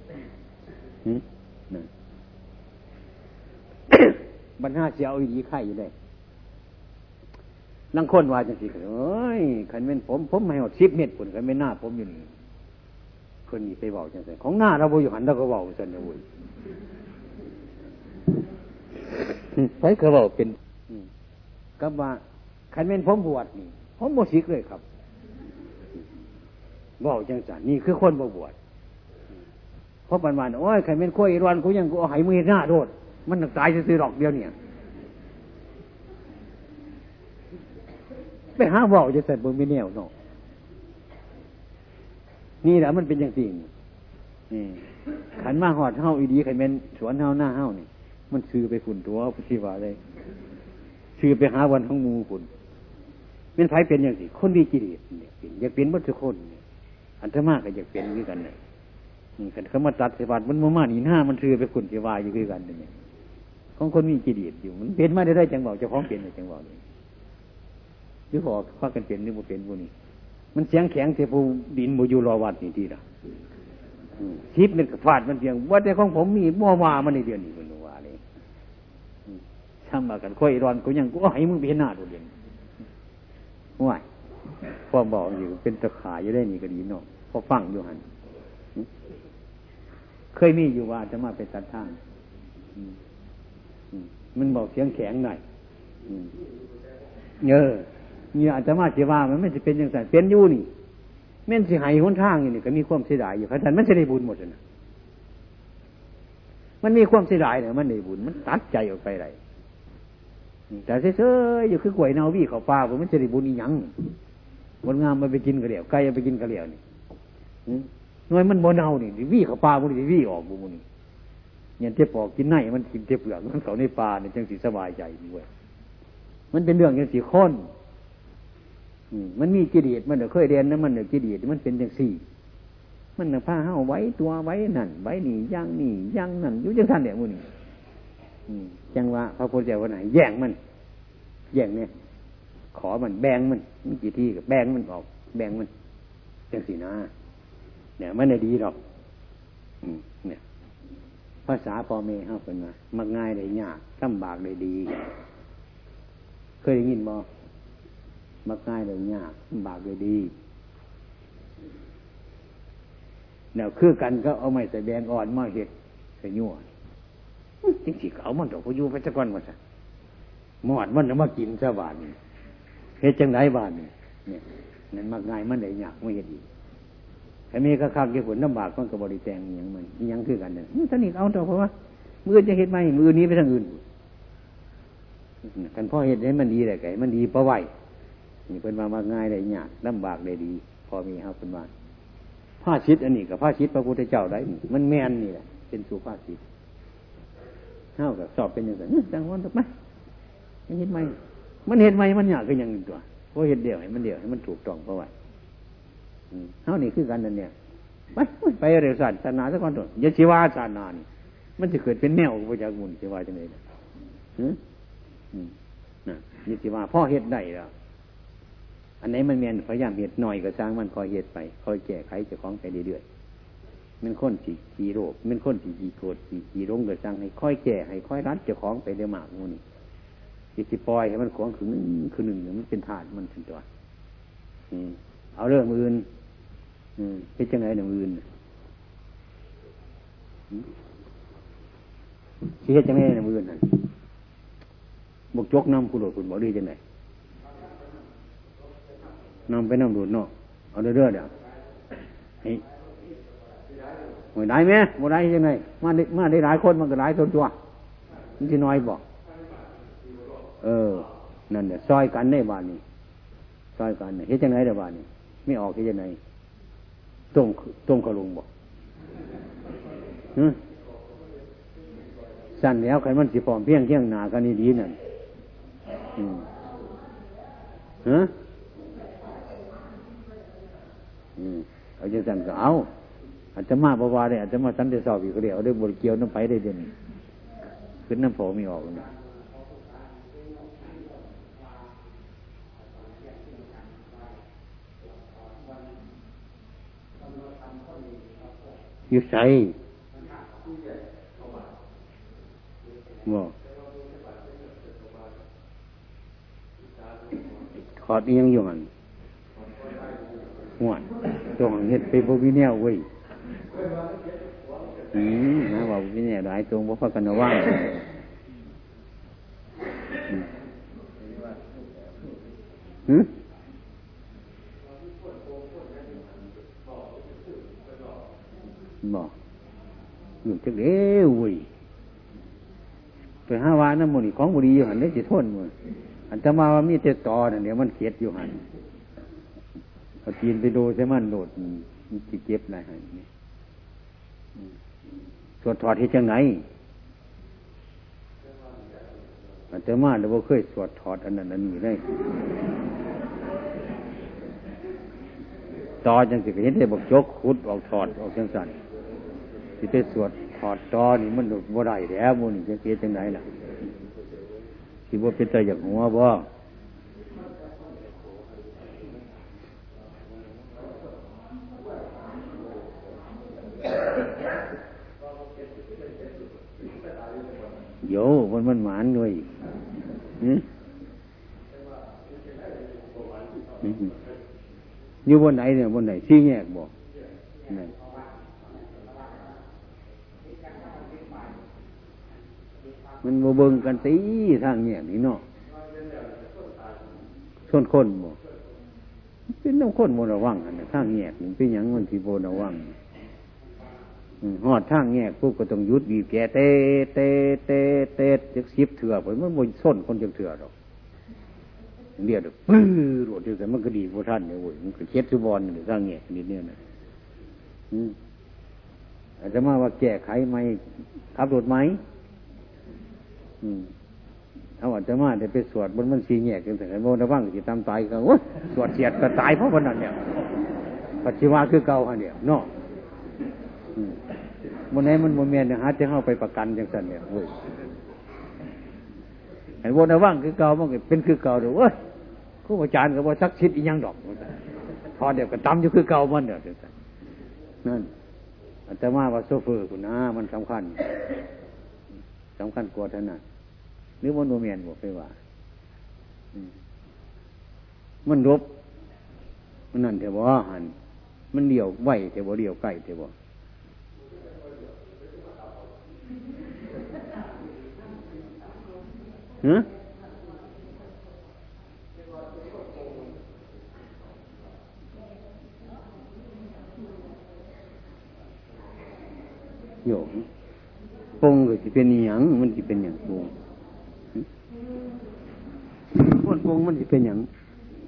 บรรหาเสียเอาดีไข่อยู่ได้นังคนว่าจังสิเอ้ยขันเป็นผม ผมไม่หดสิบเม็ดผลขันเป็นหน้า ผมอยู่นี่คนนี้ไปบอกจังสิของหน้าเราบอยู่หันเราก็บอกสันนะวุ้ยไปเขาบอกเป็นก็ว่าขันเป็นผมบวชนี่ ผมโมชิกเลยครับบอกจังสันนี่คือคนบวชเพราะปันวันโอ้ยขันเป็นข้อยรวนกูยังกูเอาหายมือหน้าโดด มันตายซื้อดอกเดียวเนี่ยไปหาว่าจะเสร็จบนไม่แนวเนาะนี่แหละมันเป็นอย่างจริงนี่ขันมาหอดเฮาอีดีขันเป็นสวนเฮาหน้าเฮานี่ มันซื้อไปฝุ่นตัวพุทธิวาเลยซื้อไปหาวันของมูฝุ่นเป็นไผเป็นอย่างสิคนดีกิเลสเนี่ยเป็นอยากเป็นบัตรคนเนี่ยอันธมากก็อยากเป็นด้วยกันเนี่ยขันเขามาตัดเสบาทมันมามาหนีหน้ามันซื้อไปฝุ่นเทวาอยู่ด้วยกันเนี่ย ของคนมีกิเลสอยู่มันเป็นมาได้ได้จังบอกเจ้าของเป็นจังบอกเลยหรือพอพากันเป็นหรือบ่เป็นพวกนี้ มันเสียงแข็งเทปูดินโมยูรอวัดนี่ทีละชิปมันฟาดมันเพียงว่าแต่ของผมมีมั่วมามันในเดือนนี้เป็นว่าเลยทำมากันค่อยร้อนกูยังกูให้มึงเป็นหน้าตัวเดียวว่าพ่อบอกอยู่เป็นตะขายอยู่ได้นี่ก็ดีเนาะพอฟังอยู่หันเคยมีอยู่ว่าจะมาเป็นตัดทาง มันบอกเสียงแข็งหน่อยเออนี่อาจจะมาเสียว่ามันไม่จะเป็นอย่างไรเป็นอยู่นี่แม่นสิหายหนทางอยู่นี่ก็มีความเสียดายอยู่ขนาดมันจะได้บุญหมดนะมันมีความเสียดายเนี่ยมันได้บุญมันตัดใจออกไปไรแต่เฉยๆอยู่คือกล้วยนาวี่เขาปลาผมมันจะได้บุญอีหยังวันงามมันไปกินกระเดียวไก่ไปกินกระเดียวนี่น้อยมันโมเนานี่วี่เขาปลาบุญนี่วี่ออกบุญนี่ เนี่ยเจ็บปอกกินไนมันกินเจ็บเปลือกมันเขาในปลาเนี่ยจังสีสบายใจด้วยมันเป็นเรื่องอย่างสีข้นมันมีกิเลสมันเคยเรียนนะมันเนกิเลสมันเป็นอย่างสี่ มันเนผ้าห้าไว้ตัวไว้นั่นไว้นี่ย่างนี่ย่างนั่นยุ่จังท่านเนี่ยมูนี่จังว่าพระพุทธเจ้าวันไหนแย่งมันแย่งเนี่ยขอมันแบ่งมันมีกี่ที่กับแบ่งมันออกแบ่งมันจังสีนะเนี่ยมันได้ดีหรอกเนี่ย ภาษาพ่อแม่เขาเป็นมามักง่ายได้ยากลำบากได้ดี เคยได้ยินบ่มักง่ายเลยยากบากเลยดีเนี่ยคือกันก็เอาไม้แสดงอ่อนมาเห็ดใส่ยั่วจริงๆเอามันดอกพยูไปสักวันมาสักหมอดมันจะมากินซะบานเฮ็ดจังไรบานเนี่ยนั่นมักง่ายมันได้ยากไม่เห็ดอีก แต่มีข้าข้าเกี่ยวกับน้ำบากมันกับบริแตงอย่างมันยังคือกันเนี่ยท่านี่เอาตัวเพราะว่ามือจะเห็ดไหมมือนี้ไปทางอื่นกันพ่อเห็ดให้มันดีแต่ไก่มันดีเพราะไหวนี่เป็นมามาง่ายได้ยากลำบากได้ดี พอมีครับเป็นว่าผ้าชิดอันนี้กับผ้าชิดพระพุทธเจ้าได้ มันแม่นนี่แหละเป็นสุภาษิตเท่ากับสอบเป็นอย่างไรจังวันถูกไหมเห็นไหมมันเห็นไหมมันอยากก็ยังตัวเพราะเห็นเดียวให้มันเดียวให้มันถูกต้องเพราะว่า เท่านี้คือกันนั่นเนี่ยไปไปเร็วสัตว์ศาสนาสักคนตัวอย่าชีวาศาสนานี่มันจะเกิดเป็นแนวพระจากมุนชีวาจังไงอืมอืมนะยิ่ชีวาพ่อเห็ดได้แล้วอันไหนมันเมียนพยายามเหตุหน่อยก็สร้างมันคอยเหตุไปคอยแก้ไขจะคล้องไปเรื่อยๆมันค้นสีขีโรคมันค้นสีขีโกรธสีขีรงก็สร้างให้ค่อยแก้ให้ค่อยรัดจะคล้องไปเรื่อยมากงูนี่จิตปล่อยให้มันขวางคือมันคือหนึ่งมันเป็นธาตุมันเป็นตัวเอาเรื่องอื่น เป็นจังไงหนึ่งอื่นเฮ็ดจังไงหนึ่งอื่นนั่นบกจกน้ำคุณหลวงคุณบอกดีจังไงน้ำไปน้ำดูดเนาะเอาเรื่อยๆเดี๋ยวนี่หวยได้ไหมบ่ได้ยังไงมาได้มาได้หลายคนมันก็หลายตัวตัวมันที่น้อยบอก เออ นั่นเนี่ยซอยกันได้บ้านนี้ซอยกันเนี่ยเฮ็ดยังไงเดี๋ยวบ้านนี้ไม่ออกเฮ็ดยังไง ต้มต้มกระลุงบอกสั่นแล้วใครมันสิพร้อมเพียงเที่ยงหนากันนี่ดีนั่นฮะอืมเอาจังสันก็เอาอาจจะมาบวาได้อาจจะมาสันเดสอบอีกเดียวได้บริเกี่ยวน้ำไปได้เด่นขึ้นน้ำโผมีออกนะ อยู่ใส่บอกขอดเอียงอยู่หันหวนจงเห็ดไปบ่มีแนวเว้ยอืมนะว่าบ่มีแนวหลายตรงบ่พอกันว่างหืม บอกอยู่จักเด้เว้ยไปห้าวาน้ำมันของบุรีอยู่หันได้จิทนมันอันจะมาว่ามีแต่ตอนั่นเดี๋ยวมันเขียดอยู่หันเอาตีนไปดูใช่มันโดดมันจะเจ็บอะไรหันนี่สวดถอดที่จังไหนอันจะมาเราเคยสวดถอดอันนั้นอันนี้ได้ต่อจังสิเห็นได้บอกยกขุดออกถอดออกจังสัน ที่ไปสวดถอดตอนี่มันหลุดบ่ได้แล้วมูนี่จะเกิดจังไหนล่ะที่ว่าเป็นใจอย่างหัวบ่โยมันมันหมานด้วยอยู่บนไหนเนี่ยบนไหนซี่แยกบอกนั่น มันโมเบิงกันตีทางแยนี่เนาะส่วนคนบ่เป็นน้ำคนโมระวังอันทางแยกนี่เป็นอย่างมันที่โมระวังหอดทางแยกปุ๊บก็ต้องยุดบีบแกเตเตเตเตจะซิบเถื่อไปมันโมส้นคนจะเถื่อหรอกเรียกปื้อรวดเดียวกันมันก็ดีพวกท่านเนี่ยโว้ยมันก็เช็ดสุบอลหรือสร้างแง่นิดเนี่ยนะอาจจะมาว่าแก้ไขไหมขับรถไหม เอาอาจจะมาได้ไปสวดบนมันสีแง่กันแต่โมนะว่างจิตามตายกันสวดเสียดก็ตายเพราะวันนั้นเนี่ยปัจจุบันคือเก่าฮะเนี่ยเนาะมันไหนมันโมเมนต์หาจะเข้าไปประกันจังสันเนี่ยเว้ยเห็นวนว่างคือเก่ามันเป็นคือเก่าเดี๋ยวเว้ยครูอาจารย์ก็บอกสักชิดอีกยังดอกพอเดี๋ยวก็ตำอยู่คือเก่ามันเดี๋ยวนั่นอาตมาว่าโซเฟอร์คุณนะมันสำคัญสำคัญกว่าท่านน่ะ หรือมันโนเมียนบอกไปว่ามันรบมันนั่นเถอะว่หันมันเดี่ยวไหวเถอะว่เดี่ยวใกล้เถอะว่ฮะโยมปงก็จะเป็นอย่างมันจะเป็นอย่างปงคนป งมันจะเป็นอย่าง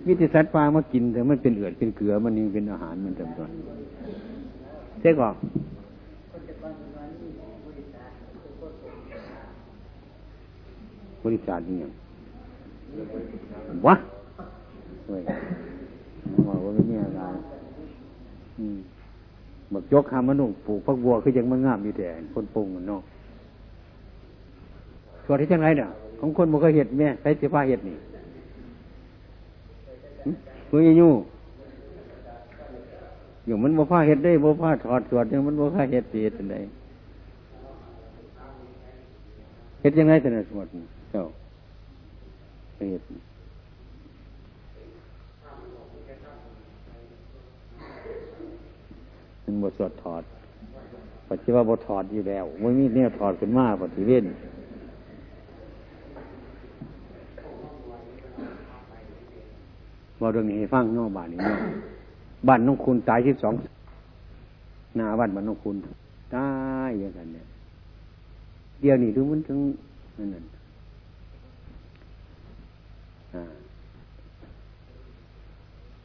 มิติสัตว์ปลามากินแต่มันเป็นเอือดเป็นเกลือมันยังเป็นอาหารมันจำตัวเจ๊ก่อนบริษัทนี่วะเว้ยบอกว่าไม่มีอะไรบักยกหามันนุ่งปลูกพักบัวคือยังมันงามอยู่แต่คนปรุงมันเนาะส่วนที่จังไรเนี่ยของคนมันก็เห็ดแม่ใช้เสียผ้าเห็ดนี่ คุยยู่อยู่มันบ่ผ้าเห็ดได้บ่ผ้าถอดสวดยังมันบ่ผ้าเห็ดเสียจังไดเห็ดยังไงแต่ละสวดเจ้าเห็ดมันบทสวดถอดปัจจุบันบทถอดอยู่แล้วไม่มีเนี่ยถอดขึ้นมาปฏิเวณ บอเรื่องนี้ให้ฟังนอกบ้านนี้นอบ้านน้องคุณตายที่สองหน้าบ้านบ้านน้องคุณตายอย่างนั้นเนี่ยเดี๋ยวนี้ถึงมันถึงนั่นนั่น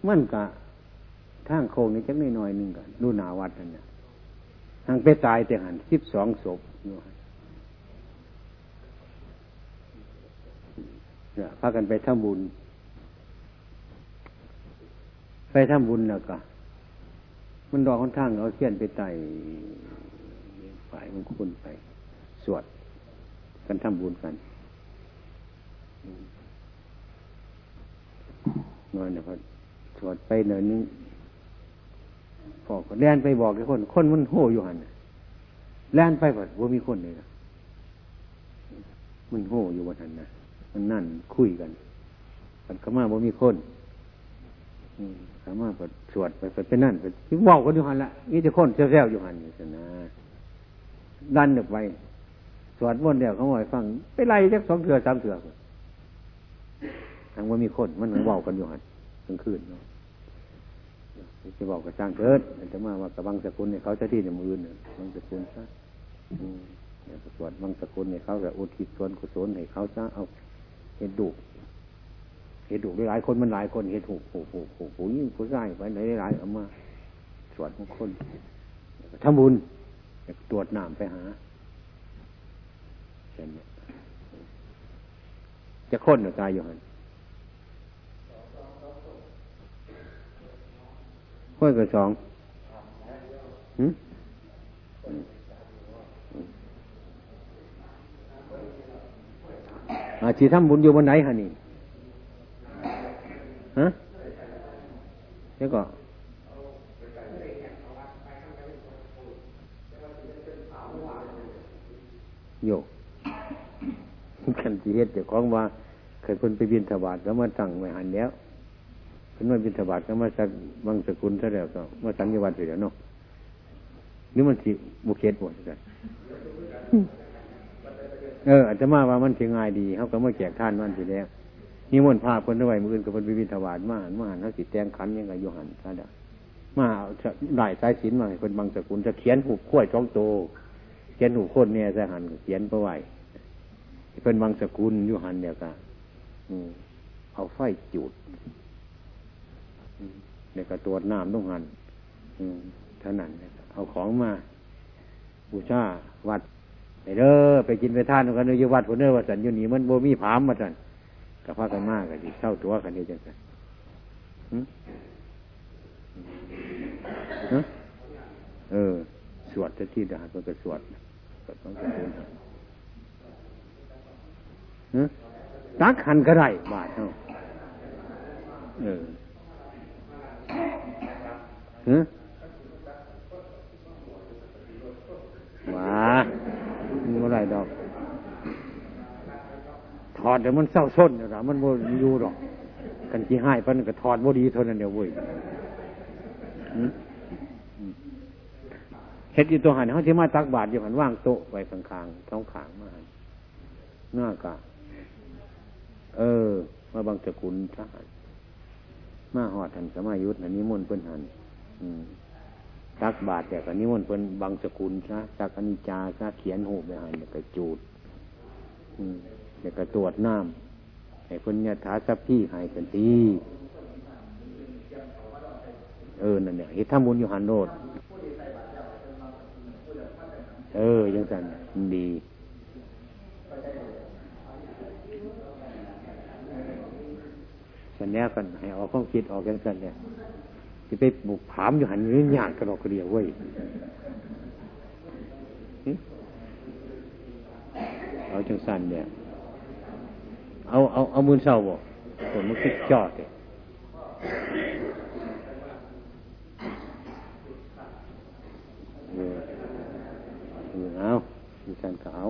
มันกะทางโค้งนี่จักนิดหน่อยนึงกันดูหนาวัดนั่นเนี่ยทางไปตายแต่หันสิบสองศพเนี่ยพากันไปทำบุญ ไปทำบุญแล้วก็ มันดอกค่อนข้างเอาเขียนไปไต่ฝ่ายมันคุณไป สวดกันทำบุญกันนอนเนี่ยพอสวดไปเนินนึงพอก็แล่นไปบอกกับคน คนมันโห่อยู่หันแล่นไปก่อว่ามีคนเลยนะมันโห่อยู่บนหันนะมันนั่นคุยกันมันก็มาว่ามีคน สามารถสวดไปไปนั่นไปว่าวกันอยู่หันละนี่จะค้นแซวๆอยู่หันนี่สินะดันออกไป สวดมนต์เดียวเขาบอกฟัง ไปไล่จักสองเถื่อสามเถื่อทางว่ามีคนมันว่าวกันอยู่หันกลางคืนเนาะจะบอกกับสร้างเกิดจะมาว่ากระบังสกุลเนี่ยเขาจะที่ในมือเนี่ยบังสกุลซะเนี่ยสวดบังสกุลเนี่ยเขาจะอุทิศส่วนกุศลให้เขาซะเอาเห็นดุ เห็นดุหลายคนมันหลายคนเห็นถูกผูกผูกผูกผูยิ่งผู้ใส่ไปไหนหลายเอามาสวดมงคลทำบุญตรวจน้ำไปหาเช่นนี้จะค้นหรือตายอยู่หันห้อยกับสองอาชีทำบุญอยู่บนไหนฮะนี่ ฮะแล้วก็โยกกันจีเฮ็ดเจ้าของว่าเคยคนไปบินถวาดแล้วมาตั้งไว้หันแล้วเพิ่นมาบินถวาดก็มาสักบางสกุลซะแล้วก็มาสังยวัดเสียเนาะนี่มันสิบุเกตหมดกันเอออาจจะมาว่ามันเสียง่ายดีเขาก็มาแจกท่านมันสิแล้ว นี่มนภาพคนด้วยมืออื่นกับคนไปบินถวาดมาหันมาหันเขาสิแตงขันยังไงโยหันซะเด้อมาได้สายสินมาคนบางสกุลจะเขียนหูขั้วจ้องโต เขียนหูโคนเนี่ยจะหันเขียนประไว้เป็นบางสกุลยุหันเดียวกันเอาไฟจุดเดี๋ยก็ตรวน้ำต้องหันเท่านั้นเอาของมาบูชาวัดไปเด้อไปกินไปทานกันเนยวัดผลเนื้อวัดสันยู่นี่มันโบมีผามมาสัน กับพากันมากกันดิเช่าตัวกันดีจังกันเออ สวดจะที่ดาบมันก็สวดสวดต้องสวดตักหันก็ได้บาทเนาเออฮะว่ามันอะไรดอก อดเดี๋ยวมันเศร้าส้นเดี๋ยวมันโมอยู่หรอก กันที่ให้ปันก็ถอดโมดีเท่านั้นเดียวเว้ยเฮ็ดอยู่ตัวหันเขาที่มาตักบาทอยู่หันว่างโต๊ะไว้ข้างๆท้องขางมาหน้ากะเออ มาบางสกุลทหารมาหอดทันสมายุทธอันนี้มนเพิ่นหันตักบาทแต่กันนี้มนเพิ่นบางสกุลซะสักอนิจาซะเขียนหูไปหันเดี๋ยวก็จูดเดี๋ยวก็ตรวจน้ำให้เพิ่นยาถาสัพพี่หายกันทีเออนั่นเนี่ยเฮ็ดทำบุญอยู่หันโนดเออยังสั่นดีสันแนกันให้ออกข้องคิดออกกันสันเนี่ยจะไปบุกผามอยู่หันนี่ยากกระดอกกระเดียวเว้ยเอาจังสันเนี่ย เอาเอาเอามือเศร้าบอกผมมันคิดจอดเลยเอามีการก็เอา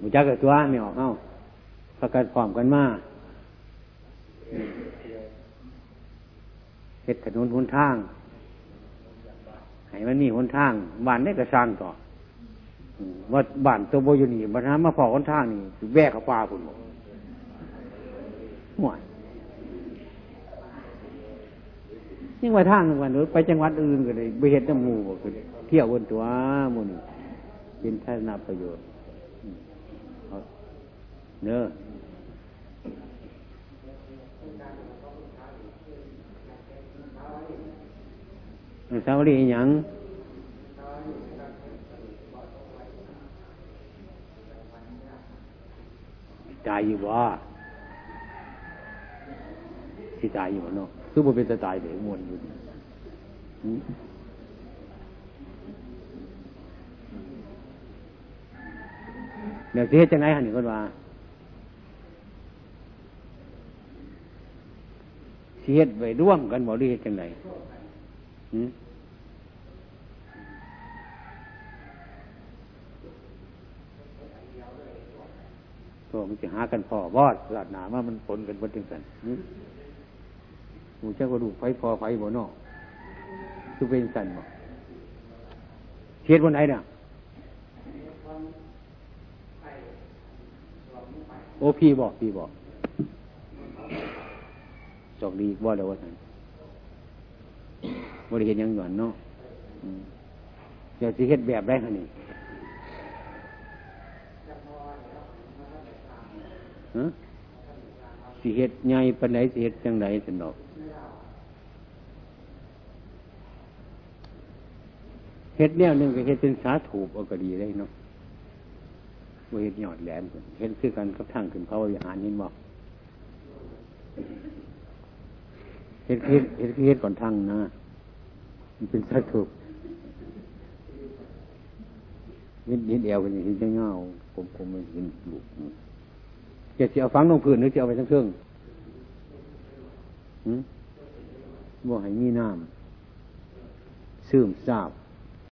หูจักกับตัวไม่ออกเข้าประกันพร้อมกันมาเฮ็ดถนนหนทาง ให้มันมีหนทางบ้านได้กระซังต่อ ว่าบ้านตัวโบยนี่บ้านน้ำมาพอหนทางนี่แวกเขาปลาคุณบอกห่วยยังว่าทางวันนู้นไปจังหวัดอื่นก็เลยไปเห็นน้ำมูกเที่ยวบนตัวมูนี่เป็นท่านาประโยชน์เนอะสาวรีอย่าง ใจอยู่ว่าสิตายอยู่บ่เนาะคือบ่เป็นตล์เดี๋ยวมวนอยู่เดี๋ยวสิเฮ็ดจังไงหั่นนี่คนว่าสิเฮ็ดไว้ร่วมกันบ่หรือเฮ็ดจังได๋หืม ตัวมันจะหากันพอวอดลาดหนาว่ามันปนกันบนถึงสันหมูเจ้าก็ดูไฟพอไฟบ่นอกคือเป็นสันบ่เทียดบนไหนเนี่ยโอ้พี่บอกพี่บอกจอกดีว่าแล้วว่าสันบริเห็นยังหย่อนเนาะอยากจะเฮ็ดแบบได้ขนาดนี้ สิเฮ็ดใหญ่ปานไหนสิเฮ็ดจังไดสนอกเฮ็ดแนวหนึ่งก็เฮ็ดเป็นสาถูกเอาก็ดีได้เนาะบ่าเฮ็ดยอดแหลมเฮ็ดคือกันกับทางขึ้นพระวิหารนี่บอกเฮ็ดเฮ็ดเฮ็ดเฮ็ดก่อนทางนะมันเป็นสาถูกนิดนิดเอวเป็นอย่างนี้จะเงากลมๆมันเห็นลูก จะเสียฟังลงพื้นหรือจะเอาไปทั้งเครื่องบ่ให้มีน้ำซึมซาบ